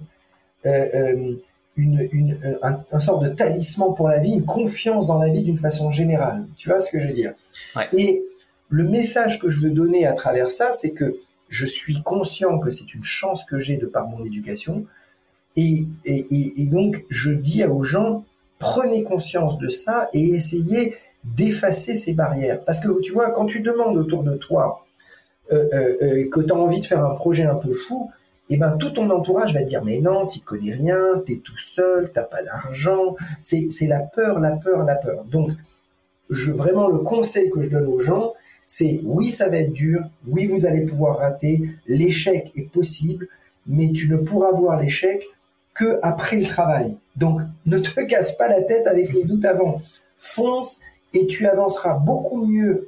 euh, euh, une, une, un, un, sort de talisman pour la vie, une confiance dans la vie d'une façon générale. Tu vois ce que je veux dire? Et le message que je veux donner à travers ça, c'est que je suis conscient que c'est une chance que j'ai de par mon éducation. Et, et, et, donc, je dis aux gens, prenez conscience de ça et essayez d'effacer ces barrières. Parce que tu vois, quand tu demandes autour de toi euh, euh, euh que tu as envie de faire un projet un peu fou, et eh ben tout ton entourage va te dire mais non, tu connais rien, tu es tout seul, t'as pas d'argent. C'est la peur, la peur, la peur. Donc, je, vraiment le conseil que je donne aux gens, c'est oui, ça va être dur, oui, vous allez pouvoir rater, l'échec est possible, mais tu ne pourras voir l'échec que après le travail. Donc, ne te casse pas la tête avec les doutes avant. Fonce et tu avanceras beaucoup mieux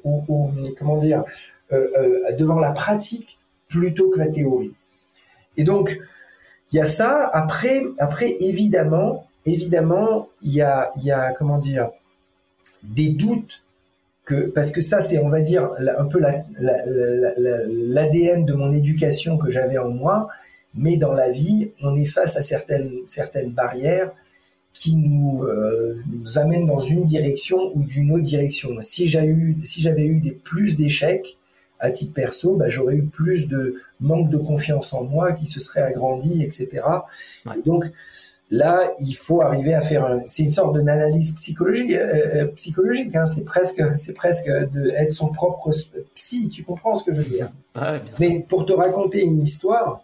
comment dire, euh, euh, devant la pratique plutôt que la théorie. Et donc, il y a ça. Après, après évidemment, évidemment, il y a, y a, comment dire, des doutes parce que ça c'est on va dire un peu l'ADN de mon éducation que j'avais en moi, mais dans la vie on est face à certaines certaines barrières qui nous, euh, nous amènent dans une direction ou d'une autre direction. Si j'avais eu si j'avais eu des plus d'échecs à titre perso, bah, j'aurais eu plus de manque de confiance en moi qui se serait agrandi, etc. Et donc Là, il faut arriver à faire. C'est une sorte d'analyse psychologique. Euh, euh, psychologique. Hein. C'est presque, c'est presque de être son propre psy. Tu comprends ce que je veux dire? Mais pour te raconter une histoire,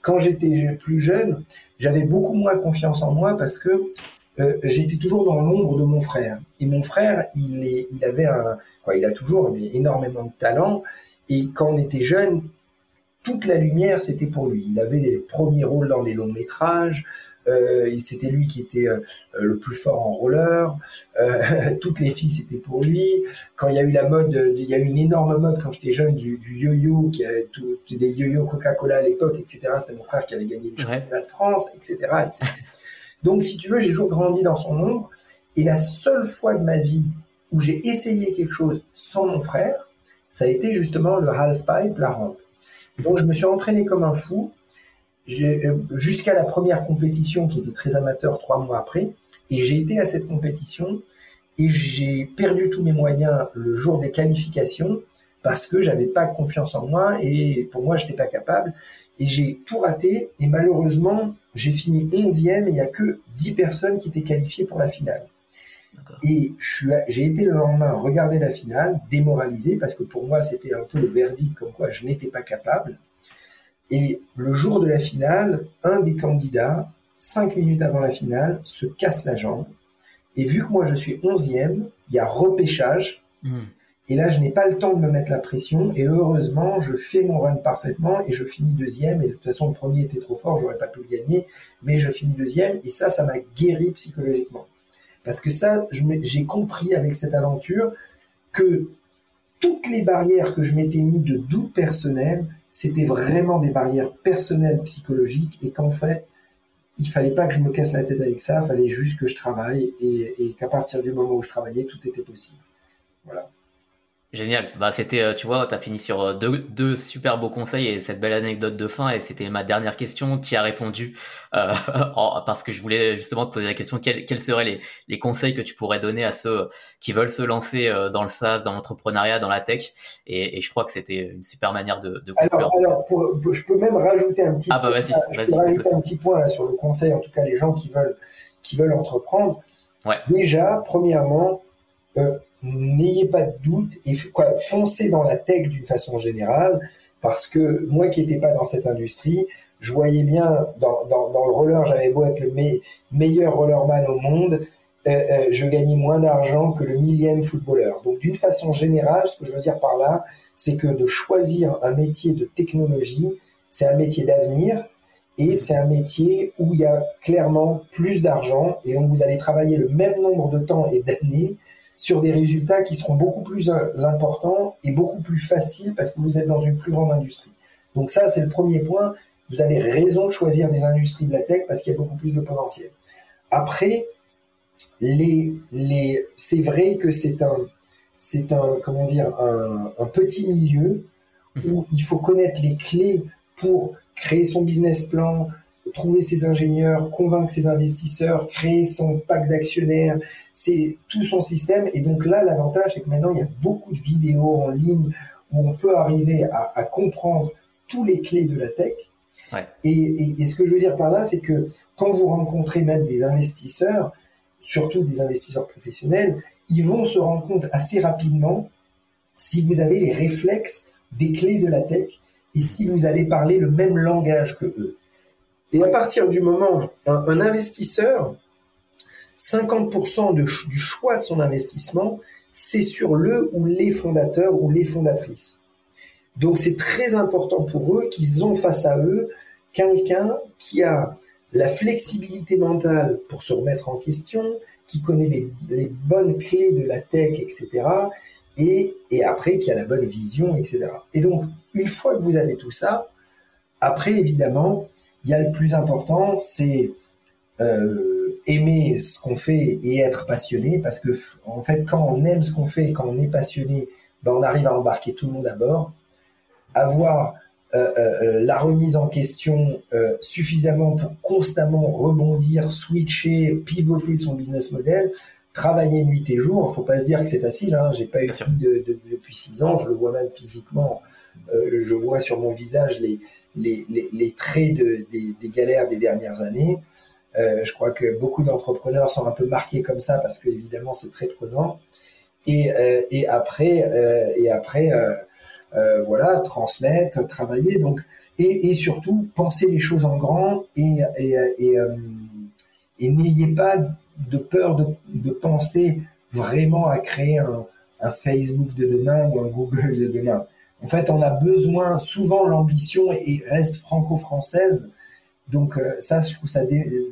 quand j'étais plus jeune, j'avais beaucoup moins confiance en moi parce que euh, j'étais toujours dans l'ombre de mon frère. Et mon frère, il, avait un, quoi, il a toujours mais, énormément de talent. Et quand on était jeune, toute la lumière, c'était pour lui. Il avait des premiers rôles dans les longs métrages. Euh, c'était lui qui était euh, le plus fort en roller. Euh, toutes les filles, c'était pour lui. Quand il y a eu la mode, il y a eu une énorme mode quand j'étais jeune du, yo-yo, qui avait tout, des yo-yo Coca-Cola à l'époque, etc. C'était mon frère qui avait gagné le championnat de France, etc., Donc, si tu veux, j'ai toujours grandi dans son ombre. Et la seule fois de ma vie où j'ai essayé quelque chose sans mon frère, ça a été justement le half-pipe, la rampe. Donc, je me suis entraîné comme un fou. Euh, jusqu'à la première compétition qui était très amateur trois mois après. Et j'ai été à cette compétition et j'ai perdu tous mes moyens le jour des qualifications parce que j'avais pas confiance en moi et pour moi je n'étais pas capable et j'ai tout raté et malheureusement j'ai fini 11e et il y a que 10 personnes qui étaient qualifiées pour la finale. Et j'ai été le lendemain regarder la finale, démoralisé parce que pour moi c'était un peu le verdict comme quoi je n'étais pas capable. Et le jour de la finale, un des candidats, cinq minutes avant la finale, se casse la jambe. Et vu que moi je suis onzième, il y a repêchage. Hmm. Et là, je n'ai pas le temps de me mettre la pression. Et heureusement, je fais mon run parfaitement et je finis deuxième. Et de toute façon, le premier était trop fort, j'aurais pas pu le gagner. Mais je finis deuxième. Et ça, ça m'a guéri psychologiquement. Parce que ça, j'ai compris avec cette aventure que toutes les barrières que je m'étais mis de doute personnel, c'était vraiment des barrières personnelles, psychologiques, et qu'en fait, il fallait pas que je me casse la tête avec ça, il fallait juste que je travaille, et, et qu'à partir du moment où je travaillais, tout était possible. Voilà. Génial. Bah c'était, euh, tu vois, tu as fini sur euh, deux, deux super beaux conseils et cette belle anecdote de fin. Et c'était ma dernière question. Tu as répondu euh, parce que je voulais justement te poser la question quels, quels seraient les, les, conseils que tu pourrais donner à ceux qui veulent se lancer euh, dans le SaaS, dans l'entrepreneuriat, dans la tech. Et, et je crois que c'était une super manière de, de conclure. Alors, alors je peux même rajouter un petit. Ah bah vas-y. Je peux rajouter un petit point là sur le conseil. En tout cas, les gens qui veulent qui veulent entreprendre. Ouais. Déjà, premièrement, euh, n'ayez pas de doute et quoi, foncez dans la tech d'une façon générale. parce que moi qui n'étais pas dans cette industrie, je voyais bien dans, dans, dans le roller, j'avais beau être le meilleur rollerman au monde, euh, euh, je gagnais moins d'argent que le millième footballeur. Donc d'une façon générale, ce que je veux dire par là, c'est que de choisir un métier de technologie, c'est un métier d'avenir et c'est un métier où il y a clairement plus d'argent et où vous allez travailler le même nombre de temps et d'années sur des résultats qui seront beaucoup plus importants et beaucoup plus faciles parce que vous êtes dans une plus grande industrie. Donc ça, c'est le premier point. Vous avez raison de choisir des industries de la tech parce qu'il y a beaucoup plus de potentiel. Après, les, les, c'est vrai que c'est un, c'est un, comment dire, un, un petit milieu où il faut connaître les clés pour créer son business plan, trouver ses ingénieurs, convaincre ses investisseurs, créer son pack d'actionnaires, c'est tout son système. Et donc là, l'avantage, c'est que maintenant, il y a beaucoup de vidéos en ligne où on peut arriver à, à comprendre tous les clés de la tech. Ouais. Et, et, et, ce que je veux dire par là, c'est que quand vous rencontrez même des investisseurs, surtout des investisseurs professionnels, ils vont se rendre compte assez rapidement si vous avez les réflexes des clés de la tech et si vous allez parler le même langage que eux. Et à partir du moment, un, un investisseur, 50% de, du choix de son investissement, c'est sur le ou les fondateurs ou les fondatrices. Donc c'est très important pour eux qu'ils ont face à eux quelqu'un qui a la flexibilité mentale pour se remettre en question, qui connaît les, les bonnes clés de la tech, etc. Et, et après qui a la bonne vision, etc. Et donc, une fois que vous avez tout ça, après, évidemment, il y a le plus important, c'est euh, aimer ce qu'on fait et être passionné, parce que en fait, quand on aime ce qu'on fait, quand on est passionné, ben, on arrive à embarquer tout le monde à bord. Avoir euh, euh, la remise en question euh, suffisamment pour constamment rebondir, switcher, pivoter son business model, travailler nuit et jour. Faut pas se dire que c'est facile. Hein. J'ai pas eu de, de, depuis six ans. Je le vois même physiquement. Euh, je vois sur mon visage les, traits de, des, galères des dernières années. Euh, je crois que beaucoup d'entrepreneurs sont un peu marqués comme ça parce que évidemment c'est très prenant. Et, et après, euh, voilà, transmettre, travailler, donc et, surtout penser les choses en grand et euh, n'ayez pas de peur de, penser vraiment à créer un, Facebook de demain ou un Google de demain. En fait, on a besoin souvent l'ambition et reste franco-française. Donc euh, ça, je trouve ça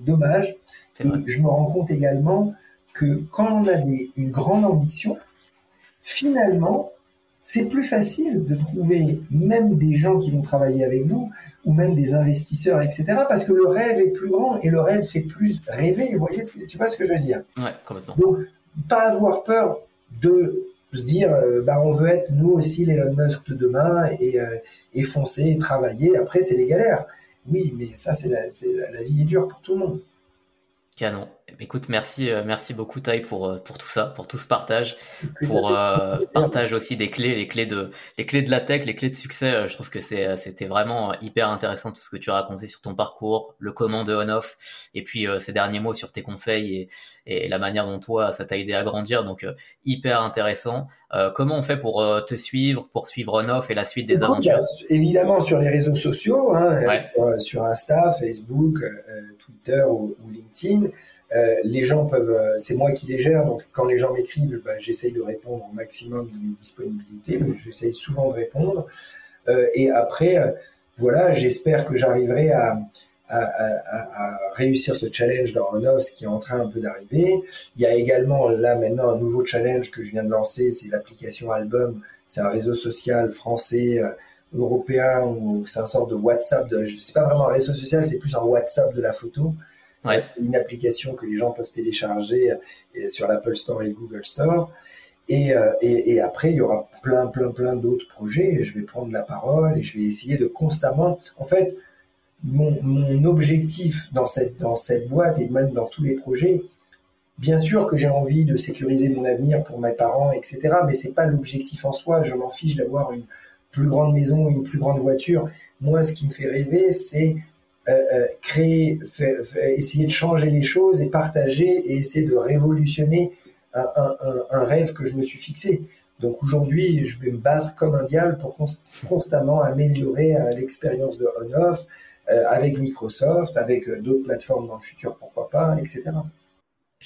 dommage. Et je me rends compte également que quand on a des, une grande ambition, finalement, c'est plus facile de trouver même des gens qui vont travailler avec vous ou même des investisseurs, etc. Parce que le rêve est plus grand et le rêve fait plus rêver. Vous voyez, tu vois ce que je veux dire? Ouais, complètement. Donc, pas avoir peur de se dire, euh, bah, on veut être nous aussi l'Elon Musk de demain et, euh, et foncer, et travailler. Après, c'est les galères. Oui, mais ça, c'est la, la, la vie est dure pour tout le monde. Canon. Écoute, merci, euh, merci beaucoup Tai pour euh, pour tout ça, pour tout ce partage, pour euh, partage aussi des clés, les clés de les clés de la tech, les clés de succès. Je trouve que c'est c'était vraiment hyper intéressant tout ce que tu as raconté sur ton parcours, le comment de on-off, et puis ces derniers mots sur tes conseils et, et la manière dont toi ça t'a aidé à grandir. Donc hyper intéressant. comment on fait pour te suivre, pour suivre on-off et la suite des aventures? Évidemment sur les réseaux sociaux, hein, sur, sur, Insta, Facebook, Twitter ou, ou LinkedIn. Euh, les gens peuvent, euh, c'est moi qui les gère, donc quand les gens m'écrivent, ben, j'essaye de répondre au maximum de mes disponibilités, mais j'essaye souvent de répondre. Euh, et après, voilà, j'espère que j'arriverai à, réussir ce challenge dans ce qui est en train un peu d'arriver. Il y a également là maintenant un nouveau challenge que je viens de lancer, c'est l'application Album. C'est un réseau social français, européen, ou c'est un sort de WhatsApp. De, c'est pas vraiment un réseau social, c'est plus un WhatsApp de la photo. Ouais. Une application que les gens peuvent télécharger euh, sur l'Apple Store et le Google Store. Et, euh, et, et, après, il y aura plein, plein, plein d'autres projets. Et je vais prendre la parole et je vais essayer de constamment. En fait, mon, mon objectif dans cette, dans cette boîte et même dans tous les projets, bien sûr que j'ai envie de sécuriser mon avenir pour mes parents, etc. Mais c'est pas l'objectif en soi. Je m'en fiche d'avoir une plus grande maison, une plus grande voiture. Moi, ce qui me fait rêver, c'est euh, euh, créer, essayer de changer les choses et partager et essayer de révolutionner un, rêve que je me suis fixé. Donc aujourd'hui, je vais me battre comme un diable pour constamment améliorer euh, l'expérience de on-off avec Microsoft, avec d'autres plateformes dans le futur, pourquoi pas, etc.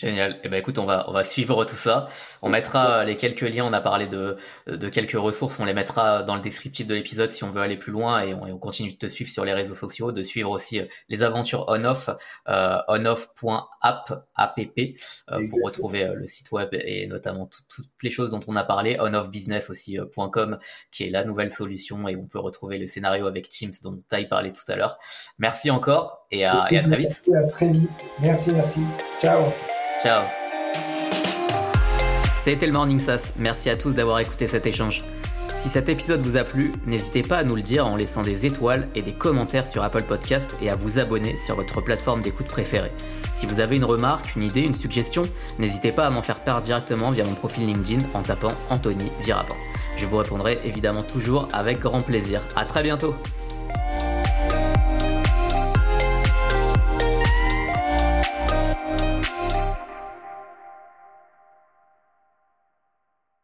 Génial. Eh ben écoute, on va on va suivre tout ça. On mettra les quelques liens. On a parlé de de quelques ressources. On les mettra dans le descriptif de l'épisode si on veut aller plus loin et on, continue de te suivre sur les réseaux sociaux, de suivre aussi euh, les aventures on-off, euh, onoff.app app euh, pour retrouver euh, le site web et notamment toutes les choses dont on a parlé. Onoffbusiness aussi.com qui est la nouvelle solution et on peut retrouver le scénario avec Teams dont tu as parlé tout à l'heure. Merci encore et à, et à très vite. Merci, à très vite. Merci, merci. Ciao. Ciao. C'était le Morning Sass. Merci à tous d'avoir écouté cet échange. Si cet épisode vous a plu, n'hésitez pas à nous le dire en laissant des étoiles et des commentaires sur Apple Podcast et à vous abonner sur votre plateforme d'écoute préférée. Si vous avez une remarque, une idée, une suggestion, n'hésitez pas à m'en faire part directement via mon profil LinkedIn en tapant Anthony Virapin. Je vous répondrai évidemment toujours avec grand plaisir. À très bientôt!